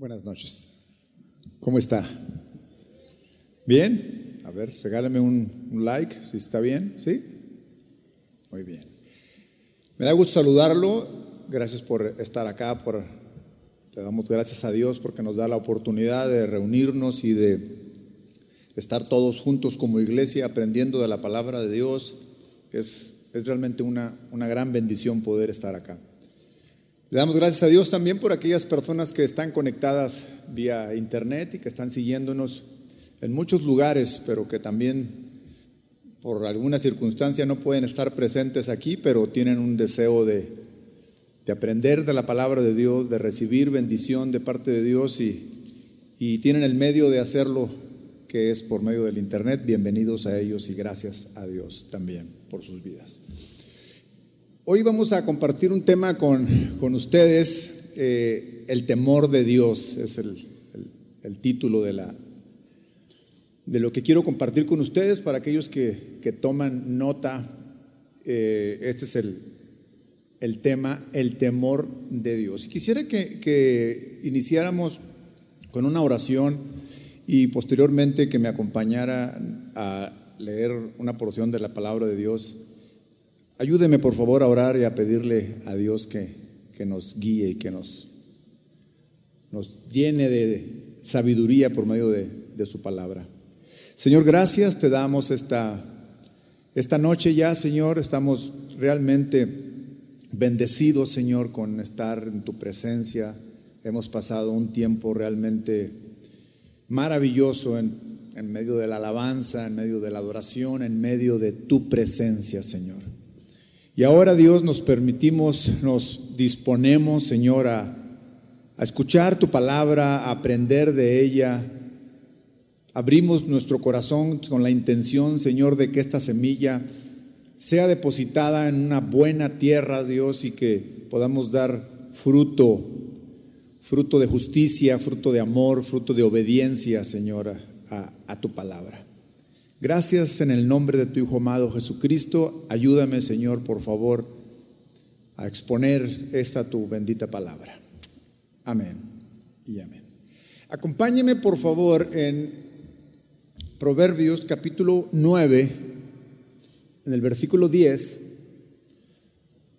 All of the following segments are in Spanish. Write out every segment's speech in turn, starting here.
Buenas noches. ¿Cómo está? ¿Bien? A ver, regálame un, like, si está bien, ¿sí? Muy bien. Me da gusto saludarlo. Gracias por estar acá. Por, le damos gracias a Dios porque nos da la oportunidad de reunirnos y de estar todos juntos como iglesia aprendiendo de la palabra de Dios. Es, es realmente una, una gran bendición poder estar acá. Le damos gracias a Dios también por aquellas personas que están conectadas vía internet y que están siguiéndonos en muchos lugares, pero que también por alguna circunstancia no pueden estar presentes aquí, pero tienen un deseo de, de aprender de la palabra de Dios, de recibir bendición de parte de Dios y, y tienen el medio de hacerlo, que es por medio del internet. Bienvenidos a ellos y gracias a Dios también por sus vidas. Hoy vamos a compartir un tema con, con ustedes, eh, el temor de Dios, es el, el, título de, la, de lo que quiero compartir con ustedes para aquellos que, que toman nota. Eh, este es el, el, tema, el temor de Dios. Quisiera que, que iniciáramos con una oración y posteriormente que me acompañara a leer una porción de la palabra de Dios Ayúdeme por favor a orar y a pedirle a Dios que, que nos guíe y que nos, nos llene de sabiduría por medio de, de, su palabra. Señor, gracias te damos esta, esta noche ya, Señor. Estamos realmente bendecidos, Señor, con estar en tu presencia. Hemos pasado un tiempo realmente maravilloso en, en medio de la alabanza, en medio de la adoración, en medio de tu presencia, Señor. Y ahora Dios nos permitimos, nos disponemos, Señor, a, escuchar tu palabra, a aprender de ella. Abrimos nuestro corazón con la intención, Señor, de que esta semilla sea depositada en una buena tierra, Dios, y que podamos dar fruto, fruto de justicia, fruto de amor, fruto de obediencia, Señor, a, a tu palabra. Gracias en el nombre de tu Hijo amado Jesucristo. Ayúdame, Señor, por favor, a exponer esta tu bendita palabra. Amén y amén. Acompáñeme, por favor, en Proverbios capítulo 9, en el versículo 10.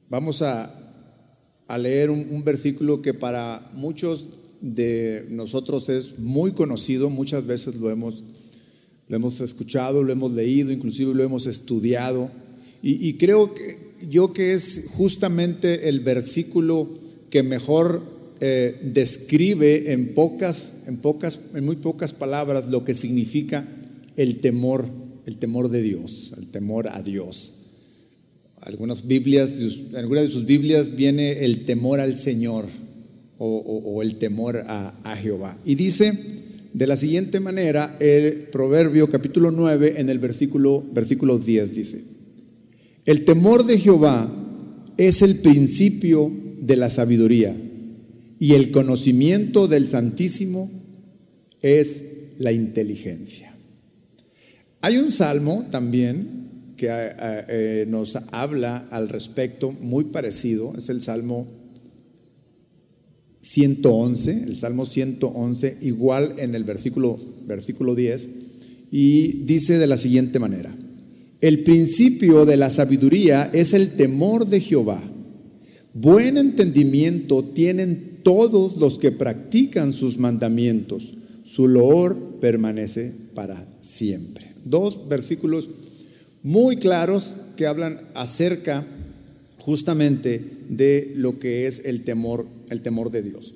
Vamos a, a leer un, un versículo que para muchos de nosotros es muy conocido, muchas veces lo hemos lo hemos escuchado, lo hemos leído, inclusive lo hemos estudiado. Y, creo que yo que es justamente el versículo que mejor eh, describe en pocas, en pocas, en muy pocas palabras lo que significa el temor, el temor de Dios, el temor a Dios. Algunas Biblias, en algunas de sus Biblias viene el temor al Señor o, o, o el temor a, a Jehová. Y dice, de la siguiente manera el Proverbio capítulo 9 en el versículo, versículo 10 dice, el temor de Jehová es el principio de la sabiduría y el conocimiento del Santísimo es la inteligencia. Hay un salmo también que eh, eh, nos habla al respecto, muy parecido, es el salmo 111, el Salmo 111, igual en el versículo, versículo 10, y dice de la siguiente manera, el principio de la sabiduría es el temor de Jehová. Buen entendimiento tienen todos los que practican sus mandamientos. Su loor permanece para siempre. Dos versículos muy claros que hablan acerca justamente de lo que es el temor el temor de Dios.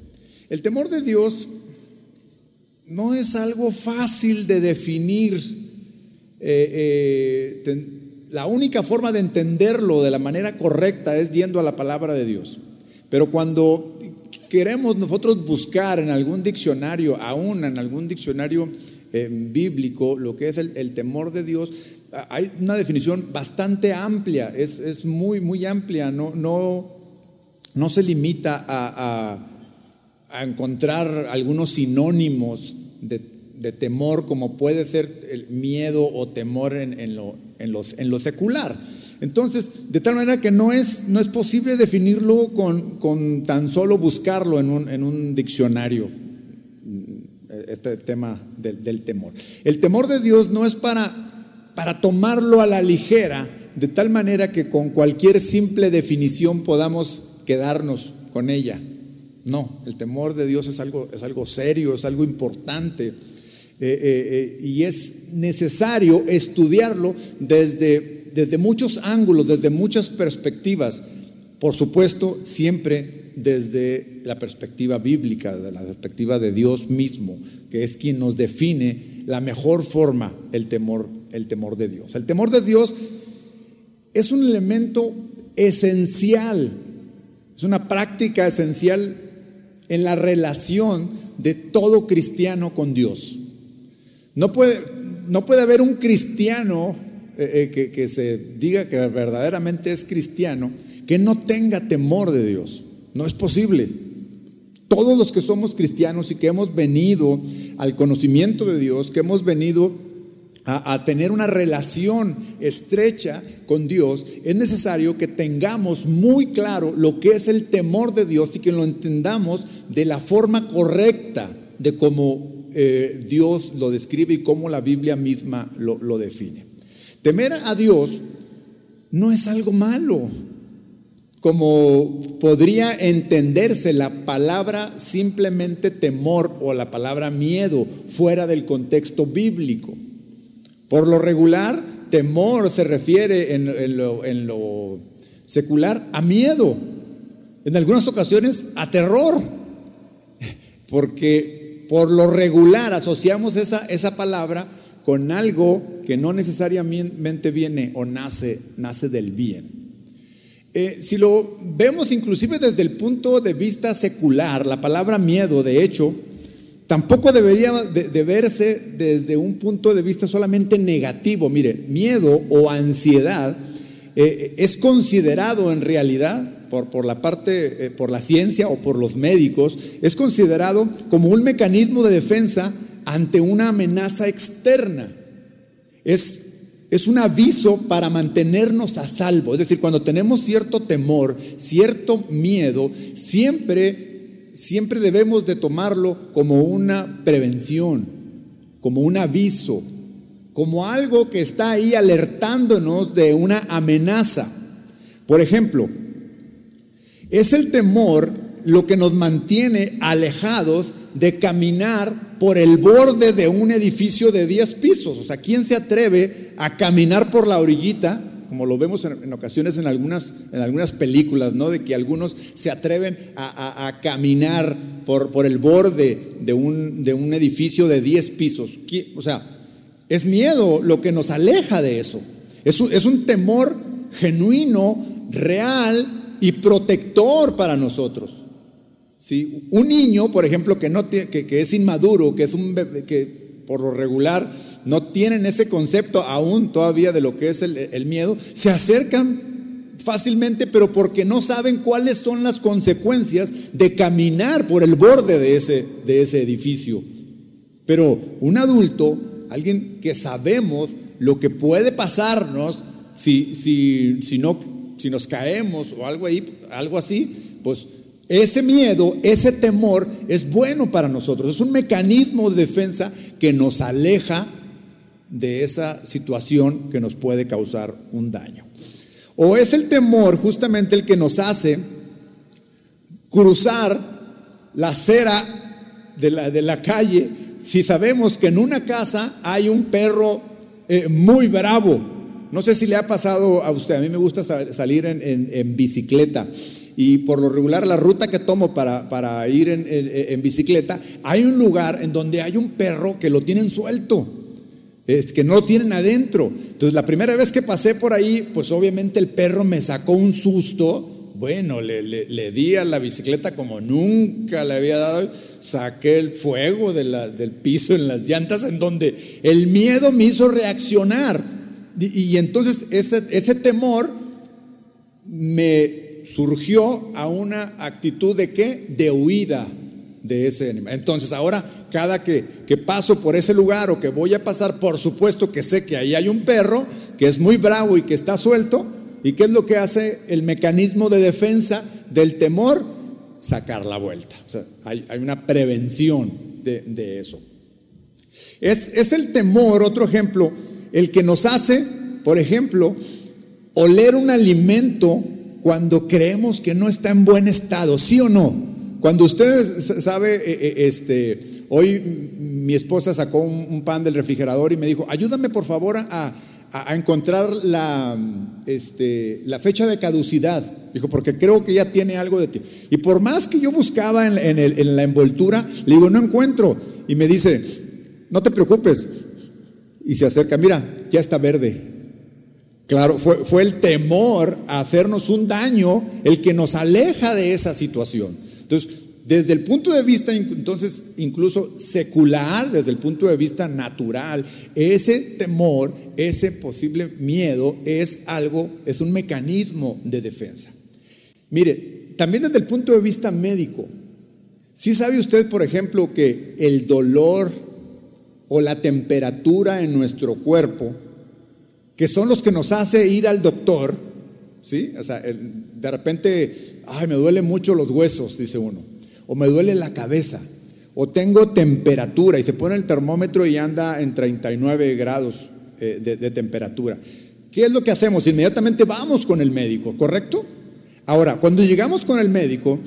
El temor de Dios no es algo fácil de definir. Eh, eh, la única forma de entenderlo de la manera correcta es yendo a la palabra de Dios. Pero cuando queremos nosotros buscar en algún diccionario, aún en algún diccionario eh, bíblico, lo que es el, temor de Dios, hay una definición bastante amplia, es, es muy, muy amplia, no, no se limita a, a, a encontrar algunos sinónimos de, de, temor como puede ser el miedo o temor en, en, lo, en, en lo, secular. Entonces, de tal manera que no es, no es posible definirlo con, con tan solo buscarlo en un, en un diccionario. este tema del, del temor. El temor de Dios no es para, para tomarlo a la ligera, de tal manera que con cualquier simple definición podamos quedarnos con ella. No, el temor de Dios es algo, es algo serio, es algo importante. Eh, eh, eh, y es necesario estudiarlo desde, desde muchos ángulos, desde muchas perspectivas. Por supuesto, siempre desde la perspectiva bíblica, de la perspectiva de Dios mismo, que es quien nos define la mejor forma el temor, el temor de Dios. El temor de Dios es un elemento esencial, es una práctica esencial en la relación de todo cristiano con Dios. No puede, no puede haber un cristiano eh, eh, que, se diga que verdaderamente es cristiano que no tenga temor de Dios. No es posible. Todos los que somos cristianos y que hemos venido al conocimiento de Dios, que hemos venido a, tener una relación estrecha con Dios, es necesario que tengamos muy claro lo que es el temor de Dios y que lo entendamos de la forma correcta de cómo eh, Dios lo describe y cómo la Biblia misma lo, lo define. Temer a Dios no es algo malo, como podría entenderse la palabra simplemente temor o la palabra miedo fuera del contexto bíblico. Por lo regular, temor se refiere en, lo, secular a miedo, en algunas ocasiones a terror, porque por lo regular asociamos esa, esa palabra con algo que no necesariamente viene o nace, nace del bien. Eh, si lo vemos inclusive desde el punto de vista secular, la palabra miedo, de hecho, Tampoco debería de, verse desde un punto de vista solamente negativo. Mire, miedo o ansiedad eh, es considerado en realidad por, por la parte, eh, por la ciencia o por los médicos, es considerado como un mecanismo de defensa ante una amenaza externa. Es, es un aviso para mantenernos a salvo. Es decir, cuando tenemos cierto temor, cierto miedo, siempre siempre debemos de tomarlo como una prevención, como un aviso, como algo que está ahí alertándonos de una amenaza. Por ejemplo, es el temor lo que nos mantiene alejados de caminar por el borde de un edificio de 10 pisos. O sea, ¿quién se atreve a caminar por la orillita como lo vemos en, ocasiones en algunas, en algunas películas, ¿no? De que algunos se atreven a, caminar por, el borde de un, edificio de 10 pisos. O sea, es miedo lo que nos aleja de eso. Es un, es un temor genuino, real y protector para nosotros. ¿Sí? Un niño, por ejemplo, que, no que, que es inmaduro, que es un bebé, que por lo regular no tienen ese concepto aún todavía de lo que es el, miedo, se acercan fácilmente, pero porque no saben cuáles son las consecuencias de caminar por el borde de ese, de ese edificio. Pero un adulto, alguien que sabemos lo que puede pasarnos si, si, si, no, si nos caemos o algo, ahí, algo así, pues ese miedo, ese temor es bueno para nosotros, es un mecanismo de defensa que nos aleja de esa situación que nos puede causar un daño. O es el temor justamente el que nos hace cruzar la acera de la, de la calle si sabemos que en una casa hay un perro eh, muy bravo. No sé si le ha pasado a usted, a mí me gusta salir en, bicicleta y por lo regular la ruta que tomo para, para ir en, en, bicicleta, hay un lugar en donde hay un perro que lo tienen suelto es que no lo tienen adentro. Entonces, la primera vez que pasé por ahí, pues obviamente el perro me sacó un susto. Bueno, le, di a la bicicleta como nunca le había dado. Saqué el fuego del piso en las llantas, en donde el miedo me hizo reaccionar. Y, entonces ese, ese temor me surgió a una actitud de qué? De huida de ese animal. Entonces ahora cada que, que, paso por ese lugar o que voy a pasar, por supuesto que sé que ahí hay un perro que es muy bravo y que está suelto. ¿Y qué es lo que hace el mecanismo de defensa del temor? Sacar la vuelta. O sea, hay, hay una prevención de, de, eso. Es, es el temor, otro ejemplo, el que nos hace, por ejemplo, oler un alimento cuando creemos que no está en buen estado, ¿sí o no? Cuando usted sabe, eh, eh, este, hoy mi esposa sacó un, pan del refrigerador y me dijo, ayúdame por favor a, encontrar la, este, la fecha de caducidad. Dijo, porque creo que ya tiene algo de ti. Y por más que yo buscaba en, en la envoltura, le digo, no encuentro. Y me dice, no te preocupes. Y se acerca, mira, ya está verde. Claro, fue, el temor a hacernos un daño el que nos aleja de esa situación. Entonces, desde el punto de vista, entonces, incluso secular, desde el punto de vista natural, ese temor, ese posible miedo es algo, es un mecanismo de defensa. Mire, también desde el punto de vista médico, si ¿sí sabe usted, por ejemplo, que el dolor o la temperatura en nuestro cuerpo que son los que nos hace ir al doctor, ¿sí? O sea, de repente, ay, me duele mucho los huesos, dice uno, o me duele la cabeza, o tengo temperatura, y se pone el termómetro y anda en 39 grados eh, de, de temperatura. ¿Qué es lo que hacemos? Inmediatamente vamos con el médico, ¿correcto? Ahora, cuando llegamos con el médico,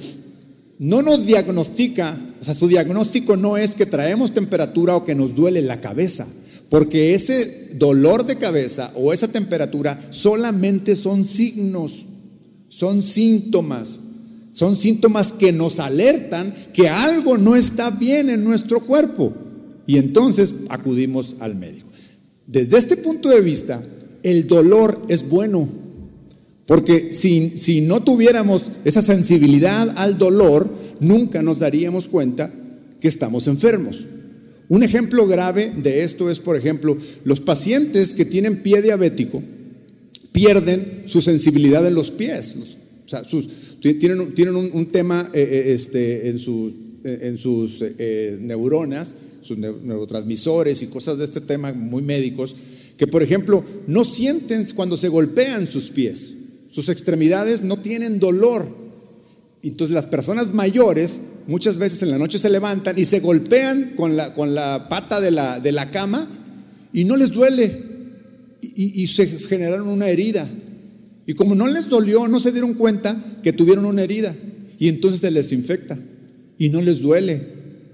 no nos diagnostica, o sea, su diagnóstico no es que traemos temperatura o que nos duele la cabeza. Porque ese dolor de cabeza o esa temperatura solamente son signos, son síntomas, son síntomas que nos alertan que algo no está bien en nuestro cuerpo. Y entonces acudimos al médico. Desde este punto de vista, el dolor es bueno. Porque si, si no tuviéramos esa sensibilidad al dolor, nunca nos daríamos cuenta que estamos enfermos. Un ejemplo grave de esto es, por ejemplo, los pacientes que tienen pie diabético pierden su sensibilidad en los pies. Tienen, un, tema eh, eh, este, en sus, eh, en sus neuronas, sus neurotransmisores y cosas de este tema muy médicos, que por ejemplo no sienten cuando se golpean sus pies. Sus extremidades no tienen dolor. Entonces las personas mayores muchas veces en la noche se levantan y se golpean con la, con la pata de la, de la cama y no les duele y, se generaron una herida. Y como no les dolió, no se dieron cuenta que tuvieron una herida y entonces se les infecta y no les duele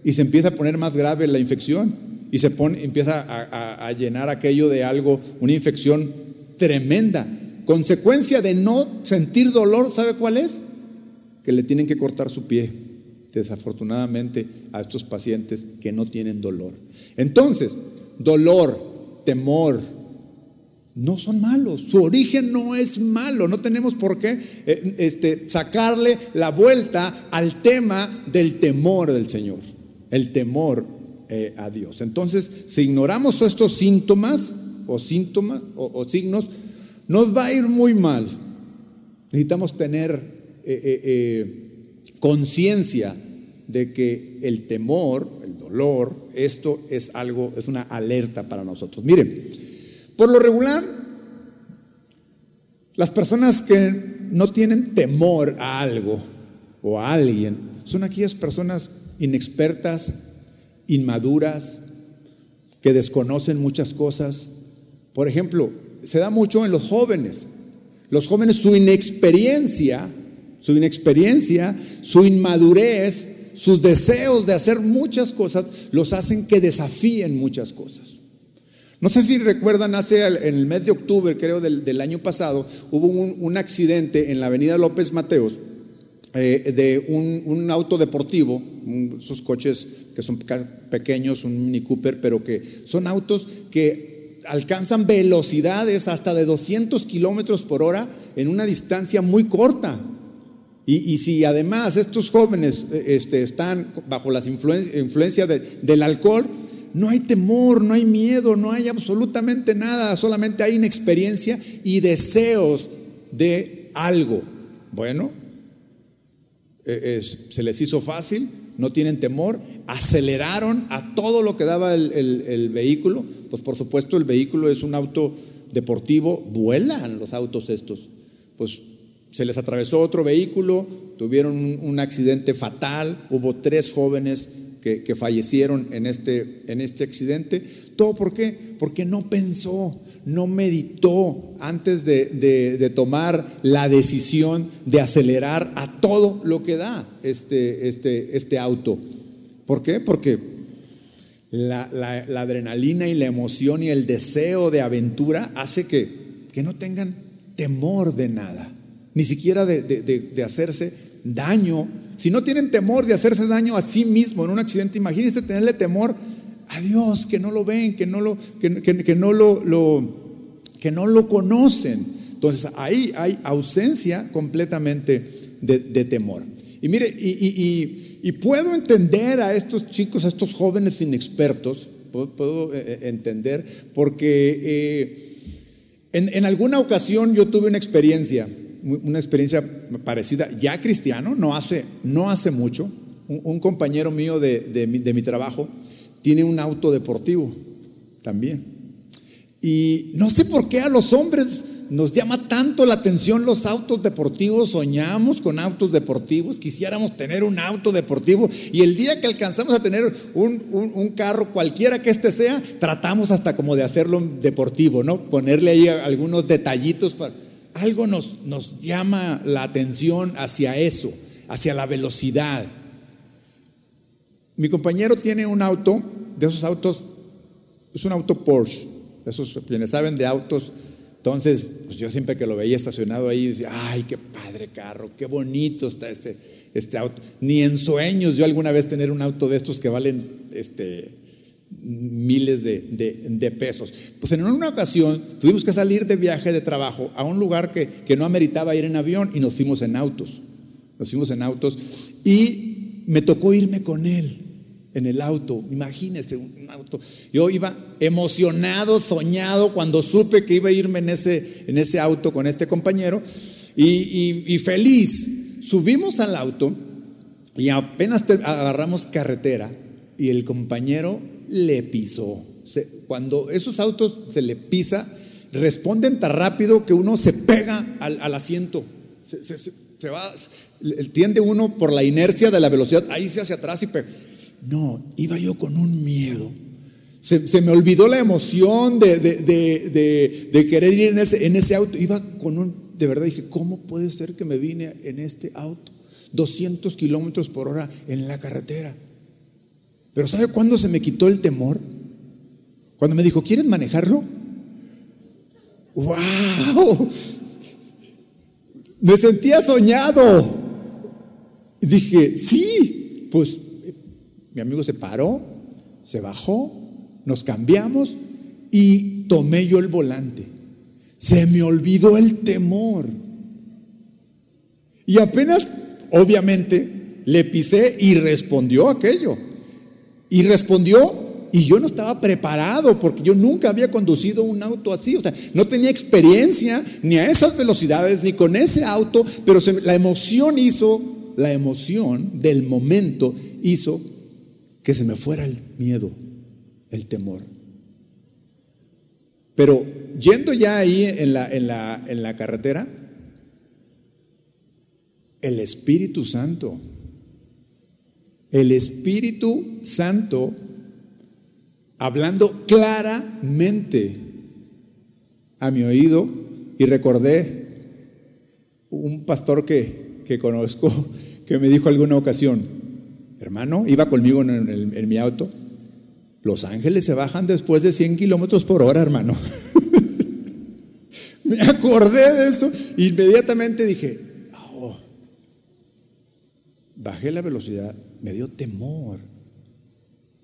y se empieza a poner más grave la infección y se pone, empieza a, a llenar aquello de algo, una infección tremenda. Consecuencia de no sentir dolor, ¿sabe cuál es? Que le tienen que cortar su pie desafortunadamente a estos pacientes que no tienen dolor. Entonces, dolor, temor, no son malos. Su origen no es malo. No tenemos por qué eh, este, sacarle la vuelta al tema del temor del Señor. El temor eh, a Dios. Entonces, si ignoramos estos síntomas o síntomas o, signos, nos va a ir muy mal. Necesitamos tener eh, conciencia de que el temor, el dolor, esto es algo, es una alerta para nosotros. Miren, por lo regular, las personas que no tienen temor a algo o a alguien son aquellas personas inexpertas, inmaduras, que desconocen muchas cosas. Por ejemplo, se da mucho en los jóvenes. Los jóvenes, su inexperiencia su inexperiencia, su inmadurez, sus deseos de hacer muchas cosas, los hacen que desafíen muchas cosas. No sé si recuerdan, hace en el mes de octubre, creo, del, año pasado, hubo un, accidente en la avenida López Mateos eh, de un, auto deportivo, esos coches que son pequeños, un Mini Cooper, pero que son autos que alcanzan velocidades hasta de 200 kilómetros por hora en una distancia muy corta. Y, si además estos jóvenes eh, este, están bajo la influencia, del alcohol, no hay temor, no hay miedo, no hay absolutamente nada, solamente hay inexperiencia y deseos de algo. Bueno, e, se les hizo fácil, no tienen temor, aceleraron a todo lo que daba el, el vehículo, pues por supuesto el vehículo es un auto deportivo, vuelan los autos estos, pues se les atravesó otro vehículo, tuvieron un, accidente fatal, hubo tres jóvenes que, fallecieron en este, en este accidente. ¿Todo por qué? Porque no pensó, no meditó antes de, tomar la decisión de acelerar a todo lo que da este, este, este auto. ¿Por qué? Porque la, adrenalina y la emoción y el deseo de aventura hace que, que no tengan temor de nada, ni siquiera de, de hacerse daño. Si no tienen temor de hacerse daño a sí mismo en un accidente, imagínense tenerle temor a Dios, que no lo ven, que no lo, que, no lo, que no lo conocen. Entonces ahí hay ausencia completamente de, temor. Y mire, y, puedo entender a estos chicos, a estos jóvenes inexpertos, puedo, eh, eh, entender, porque eh, en, en alguna ocasión yo tuve una experiencia una experiencia parecida, ya cristiano, no hace, no hace mucho. Un, compañero mío de, mi, trabajo tiene un auto deportivo también. Y no sé por qué a los hombres nos llama tanto la atención los autos deportivos, soñamos con autos deportivos, quisiéramos tener un auto deportivo y el día que alcanzamos a tener un, un, carro, cualquiera que este sea, tratamos hasta como de hacerlo deportivo, ¿no? Ponerle ahí algunos detallitos para algo nos, llama la atención hacia eso, hacia la velocidad. Mi compañero tiene un auto, de esos autos, es un auto Porsche, esos quienes saben de autos, entonces pues yo siempre que lo veía estacionado ahí decía, ay, qué padre carro, qué bonito está este, este auto. Ni en sueños yo alguna vez tener un auto de estos que valen este, miles de, pesos. Pues en una ocasión tuvimos que salir de viaje de trabajo a un lugar que, que, no ameritaba ir en avión y nos fuimos en autos. Nos fuimos en autos y me tocó irme con él en el auto. Imagínese un auto. Yo iba emocionado, soñado cuando supe que iba a irme en ese, en ese auto con este compañero y, y feliz. Subimos al auto y apenas agarramos carretera y el compañero le pisó. cuando esos autos se le pisa, responden tan rápido que uno se pega al, asiento. Se, va, tiende uno por la inercia de la velocidad, ahí se hace atrás y pega. No, iba yo con un miedo. Se, me olvidó la emoción de, de, querer ir en ese, en ese auto. Iba con un, de verdad dije, ¿cómo puede ser que me vine en este auto? 200 kilómetros por hora en la carretera. Pero ¿sabe cuándo se me quitó el temor? Cuando me dijo, ¿quieren manejarlo? ¡Wow! Me sentía soñado. Y dije, sí, pues mi amigo se paró, se bajó, nos cambiamos y tomé yo el volante. Se me olvidó el temor. Y apenas, obviamente, le pisé y respondió aquello. Y respondió, y yo no estaba preparado porque yo nunca había conducido un auto así, o sea, no tenía experiencia ni a esas velocidades ni con ese auto, pero la emoción hizo, la emoción del momento hizo que se me fuera el miedo, el temor. Pero yendo ya ahí en la, en la, en la carretera, el Espíritu Santo el Espíritu Santo hablando claramente a mi oído. Y recordé un pastor que, que conozco que me dijo alguna ocasión, hermano, iba conmigo en, mi auto, los ángeles se bajan después de 100 kilómetros por hora, hermano. me acordé de eso, inmediatamente dije, oh, bajé la velocidad me dio temor.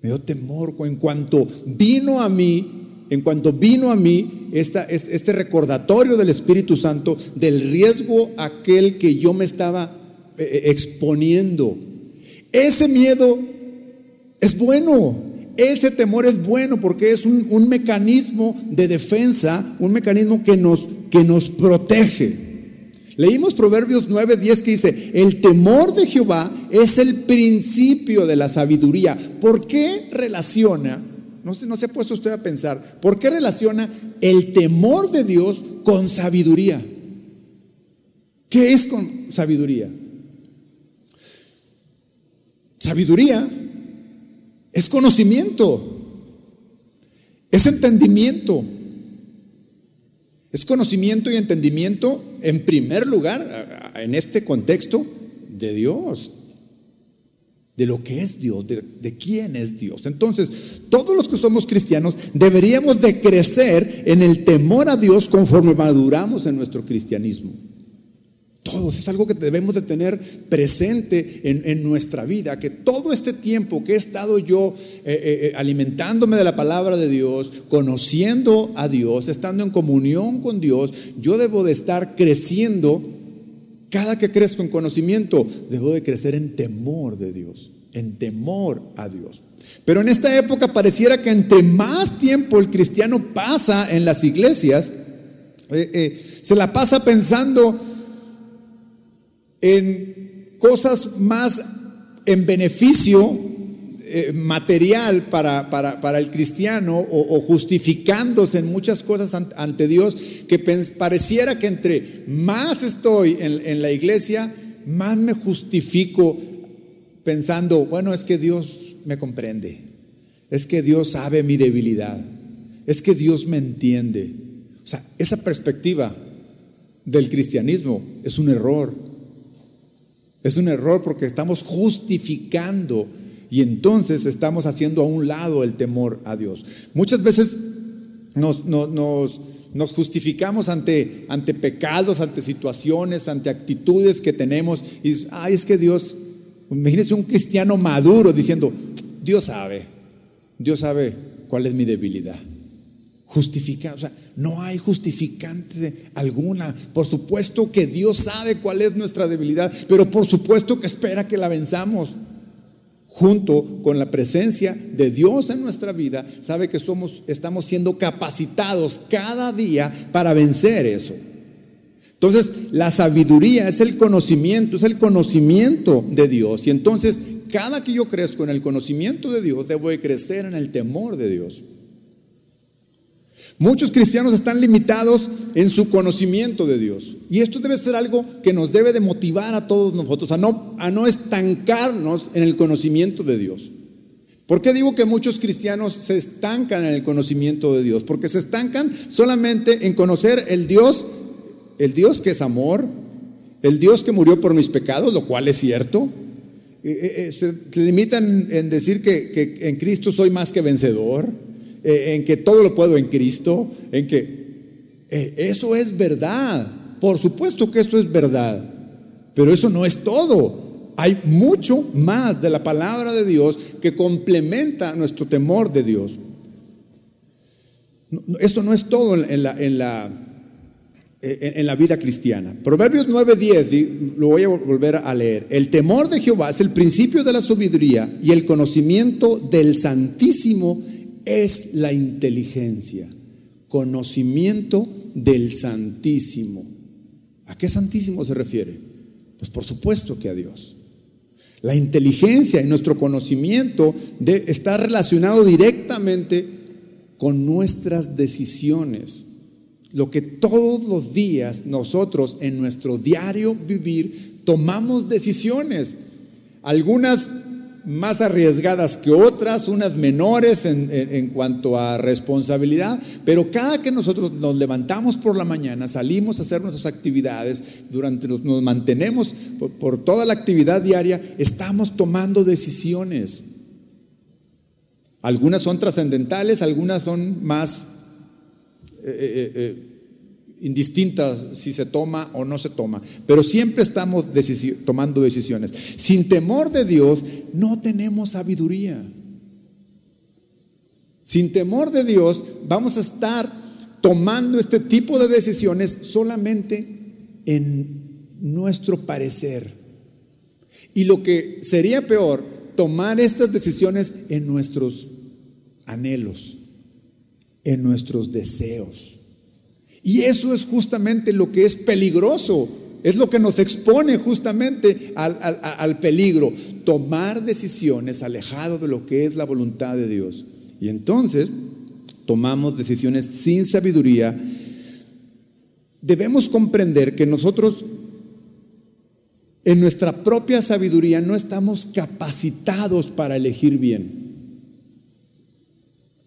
Me dio temor en cuanto vino a mí, en cuanto vino a mí esta, este recordatorio del Espíritu Santo del riesgo aquel que yo me estaba eh, eh, exponiendo. Ese miedo es bueno, ese temor es bueno porque es un, un mecanismo de defensa, un mecanismo que nos, que nos protege. Leímos Proverbios 9, 10 que dice, el temor de Jehová es el principio de la sabiduría. ¿Por qué relaciona, no se, no se ha puesto usted a pensar, ¿por qué relaciona el temor de Dios con sabiduría? ¿Qué es con sabiduría? Sabiduría Es conocimiento. Es entendimiento. Es conocimiento y entendimiento, en primer lugar, en este contexto, de Dios. De lo que es Dios, de, quién es Dios. Entonces, todos los que somos cristianos deberíamos de crecer en el temor a Dios conforme maduramos en nuestro cristianismo. Todos, es algo que debemos de tener presente en, nuestra vida, que todo este tiempo que he estado yo eh, eh, eh, alimentándome de la palabra de Dios, conociendo a Dios, estando en comunión con Dios, yo debo de estar creciendo. Cada que crezco en conocimiento, debo de crecer en temor de Dios, en temor a Dios. Pero en esta época pareciera que entre más tiempo el cristiano pasa en las iglesias, se la pasa pensando en cosas más en beneficio eh, material para, para, el cristiano o, justificándose en muchas cosas ante Dios, que pareciera que entre más estoy en, en la iglesia, más me justifico pensando, bueno, es que Dios me comprende, es que Dios sabe mi debilidad, es que Dios me entiende. O sea, esa perspectiva del cristianismo es un error. Es un error porque estamos justificando y entonces estamos haciendo a un lado el temor a Dios. Muchas veces nos, justificamos ante, ante pecados, ante situaciones, ante actitudes que tenemos y dices, ay, es que Dios, imagínense un cristiano maduro diciendo, Dios sabe, Dios sabe cuál es mi debilidad. Justifica, o sea, no hay justificante alguna. Por supuesto que Dios sabe cuál es nuestra debilidad, pero por supuesto que espera que la venzamos. Junto con la presencia de Dios en nuestra vida, sabe que somos estamos siendo capacitados cada día para vencer eso. Entonces, la sabiduría es el conocimiento, es el conocimiento de Dios. Y entonces, cada que yo crezco en el conocimiento de Dios, debo de crecer en el temor de Dios. Muchos cristianos están limitados en su conocimiento de Dios. Y esto debe ser algo que nos debe de motivar a todos nosotros, a no, a no estancarnos en el conocimiento de Dios. ¿Por qué digo que muchos cristianos se estancan en el conocimiento de Dios? Porque se estancan solamente en conocer el Dios, el Dios que es amor, el Dios que murió por mis pecados, lo cual es cierto. Eh, eh, eh, se limitan en decir que, que en Cristo soy más que vencedor eh, en que todo lo puedo en Cristo, en que eh, eso es verdad. Por supuesto que eso es verdad, pero eso no es todo. Hay mucho más de la palabra de Dios que complementa nuestro temor de Dios. Eso no es todo en la, en la, en la vida cristiana. Proverbios 9:10, lo voy a volver a leer. El temor de Jehová es el principio de la sabiduría y el conocimiento del Santísimo es la inteligencia, conocimiento del Santísimo. ¿A qué Santísimo se refiere? Pues por supuesto que a Dios. La inteligencia y nuestro conocimiento de, está relacionado directamente con nuestras decisiones. Lo que todos los días nosotros en nuestro diario vivir tomamos decisiones. Algunas más arriesgadas que otras, unas menores en, cuanto a responsabilidad, pero cada que nosotros nos levantamos por la mañana, salimos a hacer nuestras actividades, durante nos, mantenemos por, toda la actividad diaria, estamos tomando decisiones. Algunas son trascendentales, algunas son más eh, eh, eh, indistinta si se toma o no se toma, pero siempre estamos tomando decisiones. Sin temor de Dios no tenemos sabiduría. Sin temor de Dios vamos a estar tomando este tipo de decisiones solamente en nuestro parecer. Y lo que sería peor, tomar estas decisiones en nuestros anhelos, en nuestros deseos. Y eso es justamente lo que es peligroso, es lo que nos expone justamente al, peligro, tomar decisiones alejado de lo que es la voluntad de Dios. Y entonces tomamos decisiones sin sabiduría. Debemos comprender que nosotros en nuestra propia sabiduría no estamos capacitados para elegir bien.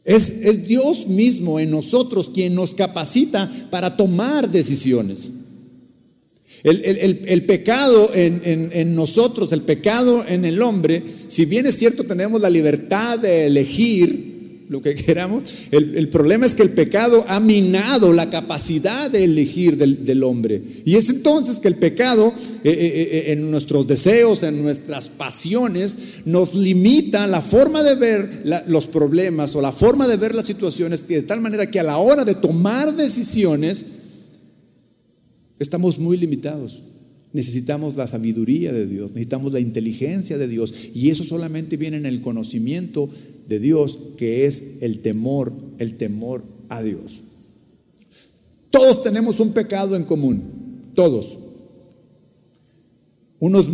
Es, Dios mismo en nosotros quien nos capacita para tomar decisiones. El, pecado en, nosotros, el pecado en el hombre, si bien es cierto tenemos la libertad de elegir lo que queramos, el, problema es que el pecado ha minado la capacidad de elegir del, hombre. Y es entonces que el pecado eh, eh, eh, en nuestros deseos, en nuestras pasiones, nos limita la forma de ver los problemas o la forma de ver las situaciones, de tal manera que a la hora de tomar decisiones, Estamos muy limitados. Necesitamos la sabiduría de Dios, necesitamos la inteligencia de Dios. Y eso solamente viene en el conocimiento de Dios, que es el temor, el temor a Dios. Todos tenemos un pecado en común, todos. Unos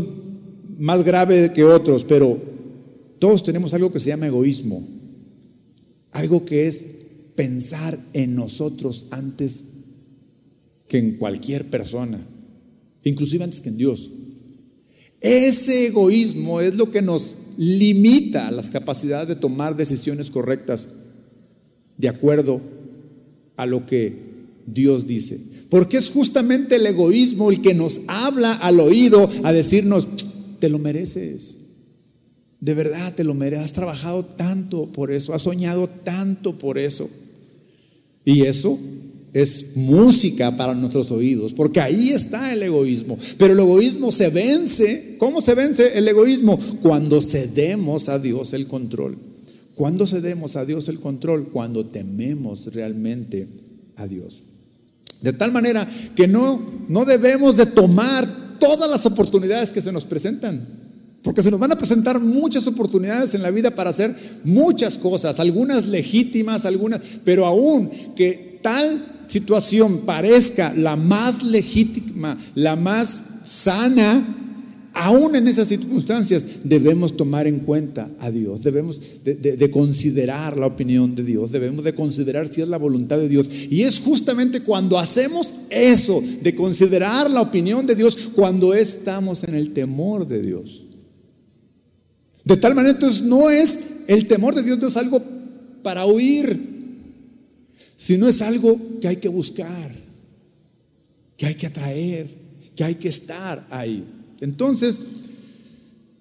más graves que otros, pero todos tenemos algo que se llama egoísmo. Algo que es pensar en nosotros antes que en cualquier persona, inclusive antes que en Dios. Ese egoísmo es lo que nos limita las capacidades de tomar decisiones correctas de acuerdo a lo que Dios dice. Porque es justamente el egoísmo el que nos habla al oído a decirnos, te lo mereces. De verdad te lo mereces. Has trabajado tanto por eso, has soñado tanto por eso. Y eso es música para nuestros oídos, porque ahí está el egoísmo. Pero el egoísmo se vence. ¿Cómo se vence el egoísmo? Cuando cedemos a Dios el control. Cuando cedemos a Dios el control? Cuando tememos realmente a Dios. De tal manera que no, no debemos de tomar todas las oportunidades que se nos presentan. Porque se nos van a presentar muchas oportunidades en la vida para hacer muchas cosas, algunas legítimas, algunas, pero aún que tal situación parezca la más legítima, la más sana, aún en esas circunstancias debemos tomar en cuenta a Dios, debemos de, considerar la opinión de Dios, debemos de considerar si es la voluntad de Dios. Y es justamente cuando hacemos eso, de considerar la opinión de Dios, cuando estamos en el temor de Dios. De tal manera entonces no es, el temor de Dios no es algo para huir, sino es algo que hay que buscar, que hay que atraer, que hay que estar ahí. Entonces,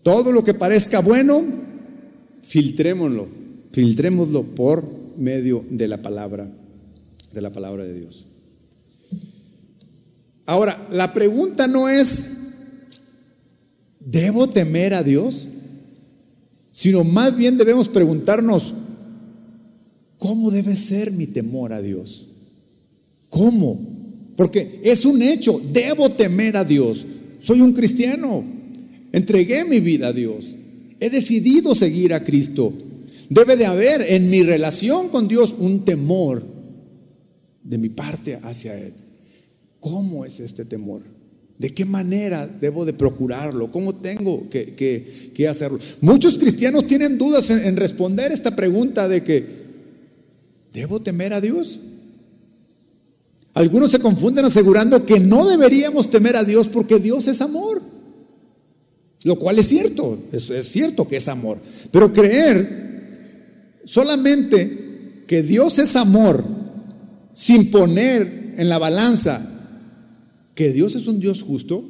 todo lo que parezca bueno, filtrémoslo, filtrémoslo por medio de la palabra, de la palabra de Dios. Ahora, la pregunta no es, ¿debo temer a Dios? Sino más bien debemos preguntarnos, ¿Cómo debe ser mi temor a Dios? ¿Cómo? Porque es un hecho, debo temer a Dios. Soy un cristiano, entregué mi vida a Dios, he decidido seguir a Cristo. Debe de haber en mi relación con Dios un temor de mi parte hacia Él. ¿Cómo es este temor? ¿De qué manera debo de procurarlo? ¿Cómo tengo que, hacerlo? Muchos cristianos tienen dudas en responder esta pregunta de que, ¿Debo temer a Dios? Algunos se confunden asegurando que no deberíamos temer a Dios porque Dios es amor. Lo cual es cierto, es, es cierto que es amor. Pero creer solamente que Dios es amor sin poner en la balanza que Dios es un Dios justo,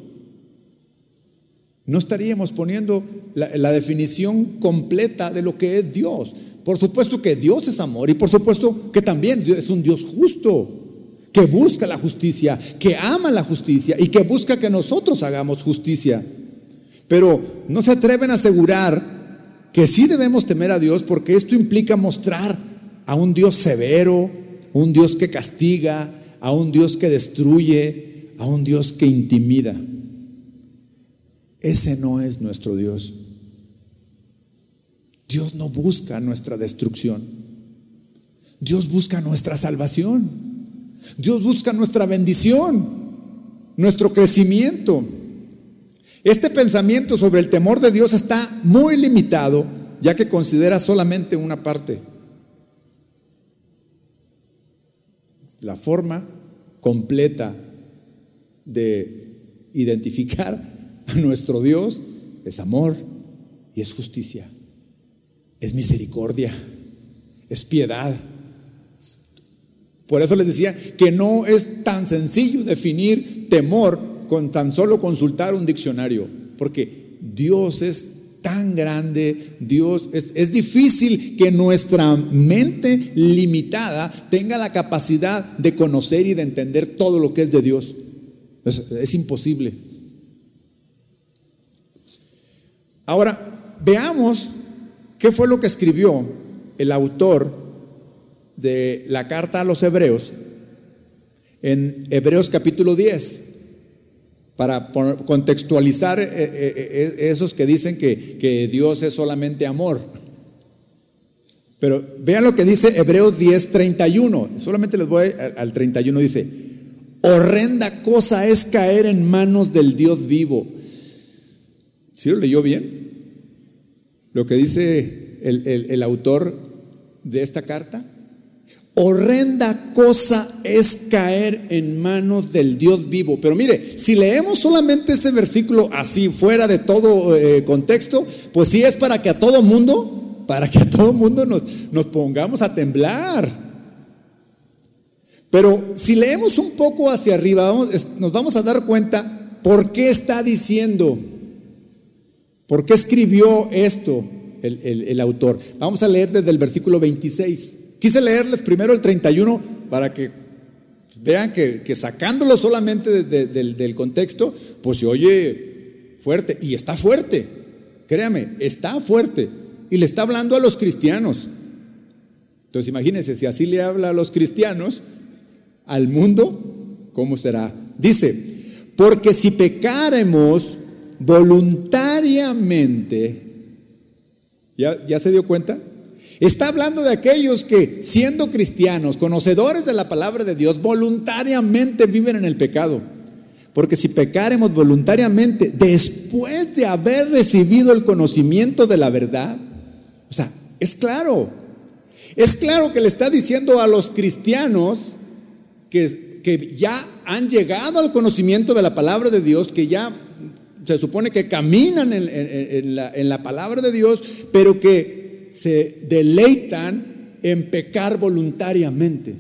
no estaríamos poniendo la, la definición completa de lo que es Dios. Por supuesto que Dios es amor y por supuesto que también es un Dios justo, que busca la justicia, que ama la justicia y que busca que nosotros hagamos justicia. Pero no se atreven a asegurar que sí debemos temer a Dios porque esto implica mostrar a un Dios severo, un Dios que castiga, a un Dios que destruye, a un Dios que intimida. Ese no es nuestro Dios. Dios no busca nuestra destrucción. Dios busca nuestra salvación. Dios busca nuestra bendición, nuestro crecimiento. Este pensamiento sobre el temor de Dios está muy limitado, ya que considera solamente una parte. La forma completa de identificar a nuestro Dios es amor y es justicia es misericordia, es piedad. Por eso les decía que no es tan sencillo definir temor con tan solo consultar un diccionario, porque Dios es tan grande, Dios, es, es, difícil que nuestra mente limitada tenga la capacidad de conocer y de entender todo lo que es de Dios. Es, es imposible. Ahora, veamos qué fue lo que escribió el autor de la carta a los hebreos en Hebreos capítulo 10 para contextualizar eh, eh, eh, esos que dicen que, Dios es solamente amor. Pero vean lo que dice Hebreos 10, 31. Solamente les voy al 31. Dice, horrenda cosa es caer en manos del Dios vivo. ¿Sí lo leyó bien? Lo que dice el autor de esta carta. Horrenda cosa es caer en manos del Dios vivo. Pero mire, si leemos solamente este versículo así, fuera de todo eh, contexto, pues sí es para que a todo mundo, para que a todo mundo nos, nos pongamos a temblar. Pero si leemos un poco hacia arriba, nos vamos a dar cuenta por qué está diciendo, por qué escribió esto el, el autor. Vamos a leer desde el versículo 26. Quise leerles primero el 31 para que vean que, sacándolo solamente del, contexto, pues se oye fuerte. Y está fuerte, créame, está fuerte. Y le está hablando a los cristianos. Entonces imagínense, si así le habla a los cristianos, al mundo, ¿cómo será? Dice, porque si pecáremos voluntariamente, ¿ya, ya se dio cuenta? Está hablando de aquellos que, siendo cristianos, conocedores de la palabra de Dios, voluntariamente viven en el pecado. Porque si pecaremos voluntariamente después de haber recibido el conocimiento de la verdad, o sea, es claro, es claro que le está diciendo a los cristianos que, que ya han llegado al conocimiento de la palabra de Dios, que ya se supone que caminan en, la, palabra de Dios, pero que se deleitan en pecar voluntariamente.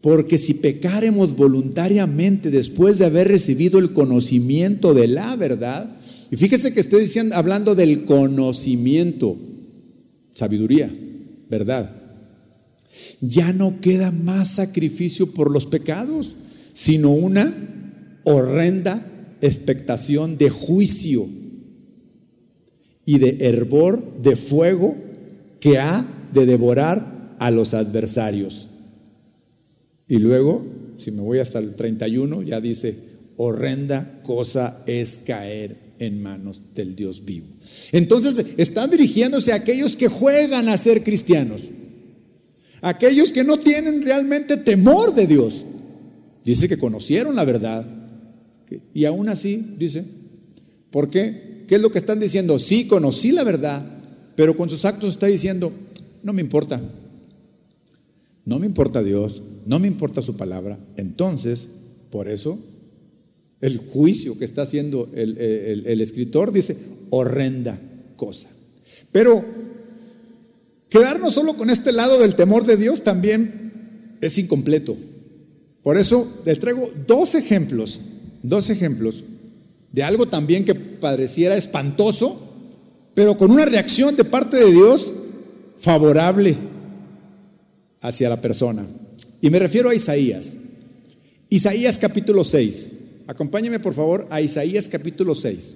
Porque si pecaremos voluntariamente después de haber recibido el conocimiento de la verdad, y fíjese que estoy diciendo, hablando del conocimiento, sabiduría, verdad, ya no queda más sacrificio por los pecados, sino una horrenda expectación de juicio y de hervor de fuego que ha de devorar a los adversarios. Y luego, si me voy hasta el 31, ya dice, horrenda cosa es caer en manos del Dios vivo. Entonces, está dirigiéndose a aquellos que juegan a ser cristianos, aquellos que no tienen realmente temor de Dios. Dice que conocieron la verdad. Y aún así, dice, ¿por qué? ¿qué es lo que están diciendo? Sí, conocí la verdad, pero con sus actos está diciendo, no me importa. No me importa Dios, no me importa su palabra. Entonces, por eso, el juicio que está haciendo el, el escritor dice, horrenda cosa. Pero quedarnos solo con este lado del temor de Dios también es incompleto. Por eso le traigo dos ejemplos, dos ejemplos de algo también que pareciera espantoso, pero con una reacción de parte de Dios favorable hacia la persona. Y me refiero a Isaías. Isaías capítulo 6. Acompáñeme por favor a Isaías capítulo 6.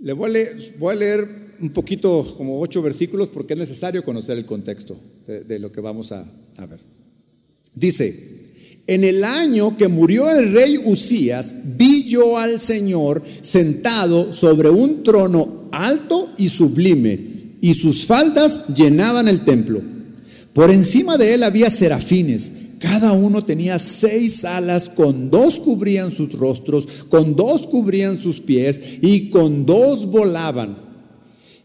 Le voy a leer, un poquito, como ocho versículos, porque es necesario conocer el contexto de, lo que vamos a, a ver. Dice, en el año que murió el rey Usías, vi yo al Señor sentado sobre un trono alto y sublime, y sus faldas llenaban el templo. Por encima de él había serafines, cada uno tenía seis alas, con dos cubrían sus rostros, con dos cubrían sus pies, y con dos volaban.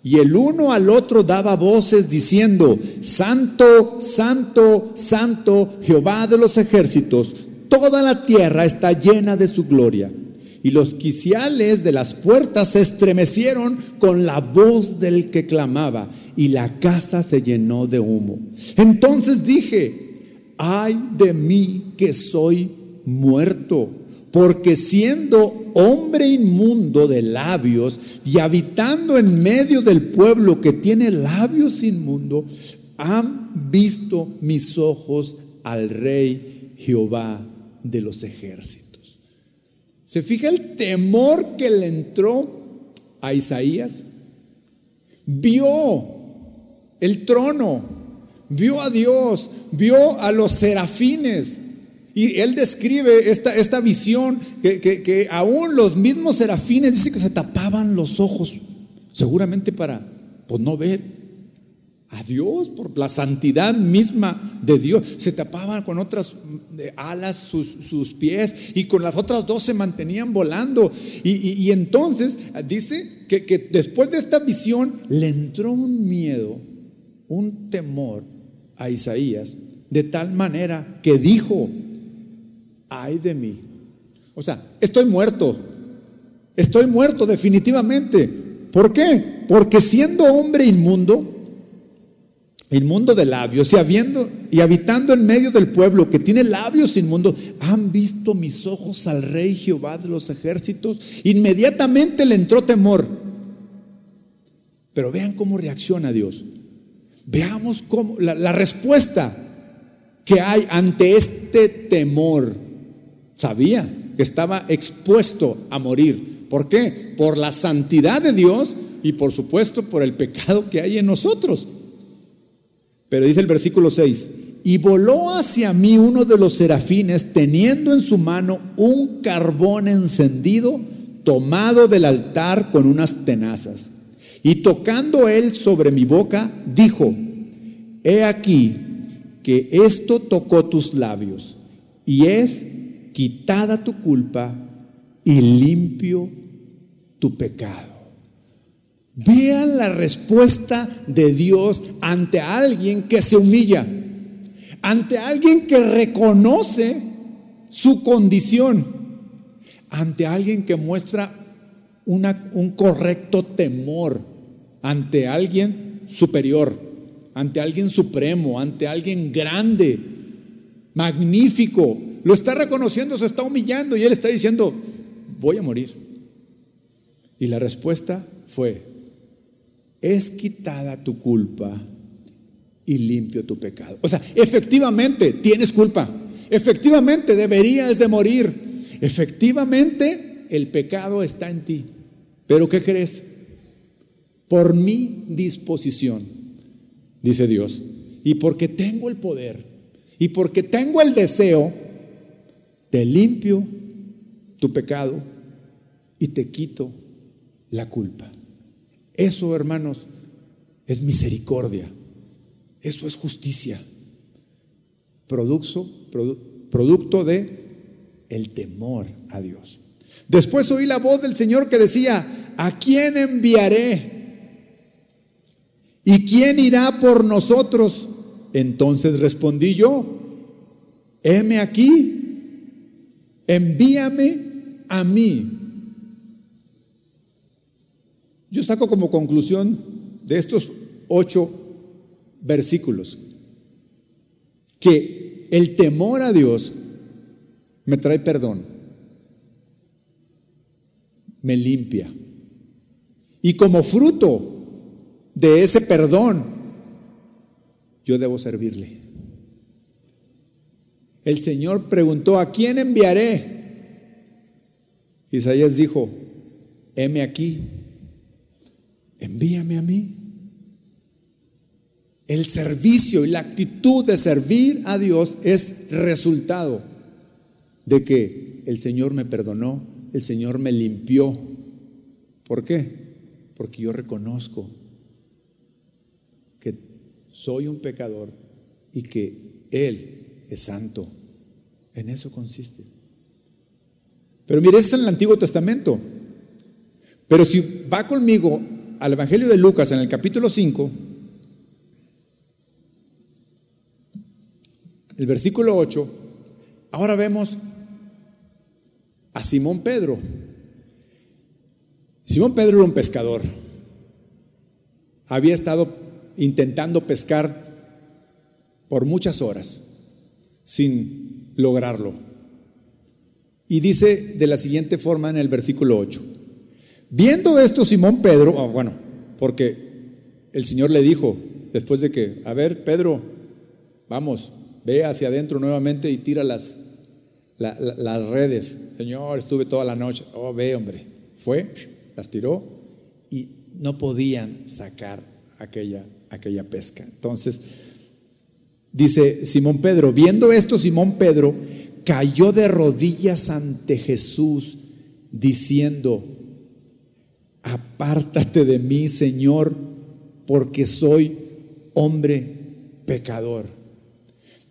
Y el uno al otro daba voces diciendo, Santo, Santo, Santo, Jehová de los ejércitos, toda la tierra está llena de su gloria. Y los quiciales de las puertas se estremecieron con la voz del que clamaba, y la casa se llenó de humo. Entonces dije, ay de mí que soy muerto, porque siendo hombre inmundo de labios y habitando en medio del pueblo que tiene labios inmundos, han visto mis ojos al rey Jehová de los ejércitos. ¿Se fija el temor que le entró a Isaías? Vio el trono, vio a Dios, vio a los serafines. Y él describe esta, esta visión que, que, aún los mismos serafines dice que se tapaban los ojos, seguramente para pues, no ver a Dios, por la santidad misma de Dios. Se tapaban con otras alas sus, pies y con las otras dos se mantenían volando. Y, entonces dice que, que después de esta visión le entró un miedo, un temor a Isaías, de tal manera que dijo, ay de mí. O sea, estoy muerto, estoy muerto definitivamente. ¿Por qué? Porque siendo hombre inmundo, inmundo de labios y habiendo y habitando en medio del pueblo que tiene labios inmundos, han visto mis ojos al rey Jehová de los ejércitos. Inmediatamente le entró temor. Pero vean cómo reacciona Dios. Veamos cómo la, la respuesta que hay ante este temor. Sabía que estaba expuesto a morir. ¿Por qué? Por la santidad de Dios y por supuesto por el pecado que hay en nosotros. Pero dice el versículo 6, y voló hacia mí uno de los serafines teniendo en su mano un carbón encendido tomado del altar con unas tenazas. Y tocando él sobre mi boca, dijo, he aquí que esto tocó tus labios y es quitada tu culpa y limpio tu pecado. Vean la respuesta de Dios ante alguien que se humilla, ante alguien que reconoce su condición, ante alguien que muestra un correcto temor, ante alguien superior, ante alguien supremo, ante alguien grande, magnífico. Lo está reconociendo, se está humillando y él está diciendo, voy a morir. Y la respuesta fue, es quitada tu culpa y limpio tu pecado. O sea, efectivamente tienes culpa. Efectivamente deberías de morir. Efectivamente el pecado está en ti. Pero ¿qué crees? Por mi disposición, dice Dios, y porque tengo el poder, y porque tengo el deseo, te limpio tu pecado y te quito la culpa. Eso, hermanos, es misericordia. Eso es justicia. Producto, producto de el temor a Dios. Después oí la voz del Señor que decía, ¿a quién enviaré? ¿Y quién irá por nosotros? Entonces respondí yo, heme aquí, envíame a mí. Yo saco como conclusión de estos ocho versículos que el temor a Dios me trae perdón, me limpia. Y como fruto de ese perdón, yo debo servirle. El Señor preguntó, ¿a quién enviaré? Isaías dijo, heme aquí envíame a mí. El servicio y la actitud de servir a Dios es resultado de que el Señor me perdonó, el Señor me limpió. ¿Por qué? Porque yo reconozco que soy un pecador y que Él es santo. En eso consiste. Pero mire, esto es en el Antiguo Testamento. Pero si va conmigo al Evangelio de Lucas en el capítulo 5, el versículo 8, ahora vemos a Simón Pedro. Simón Pedro era un pescador. Había estado intentando pescar por muchas horas sin lograrlo. Y dice de la siguiente forma en el versículo 8. Viendo esto Simón Pedro, ah, bueno, porque el Señor le dijo, después de que, a ver, Pedro, vamos, ve hacia adentro nuevamente y tira las, las redes. Señor, estuve toda la noche. Oh, ve, hombre. Fue, las tiró y no podían sacar aquella, aquella pesca. Entonces, dice Simón Pedro, viendo esto, Simón Pedro cayó de rodillas ante Jesús, diciendo, apártate de mí, Señor, porque soy hombre pecador.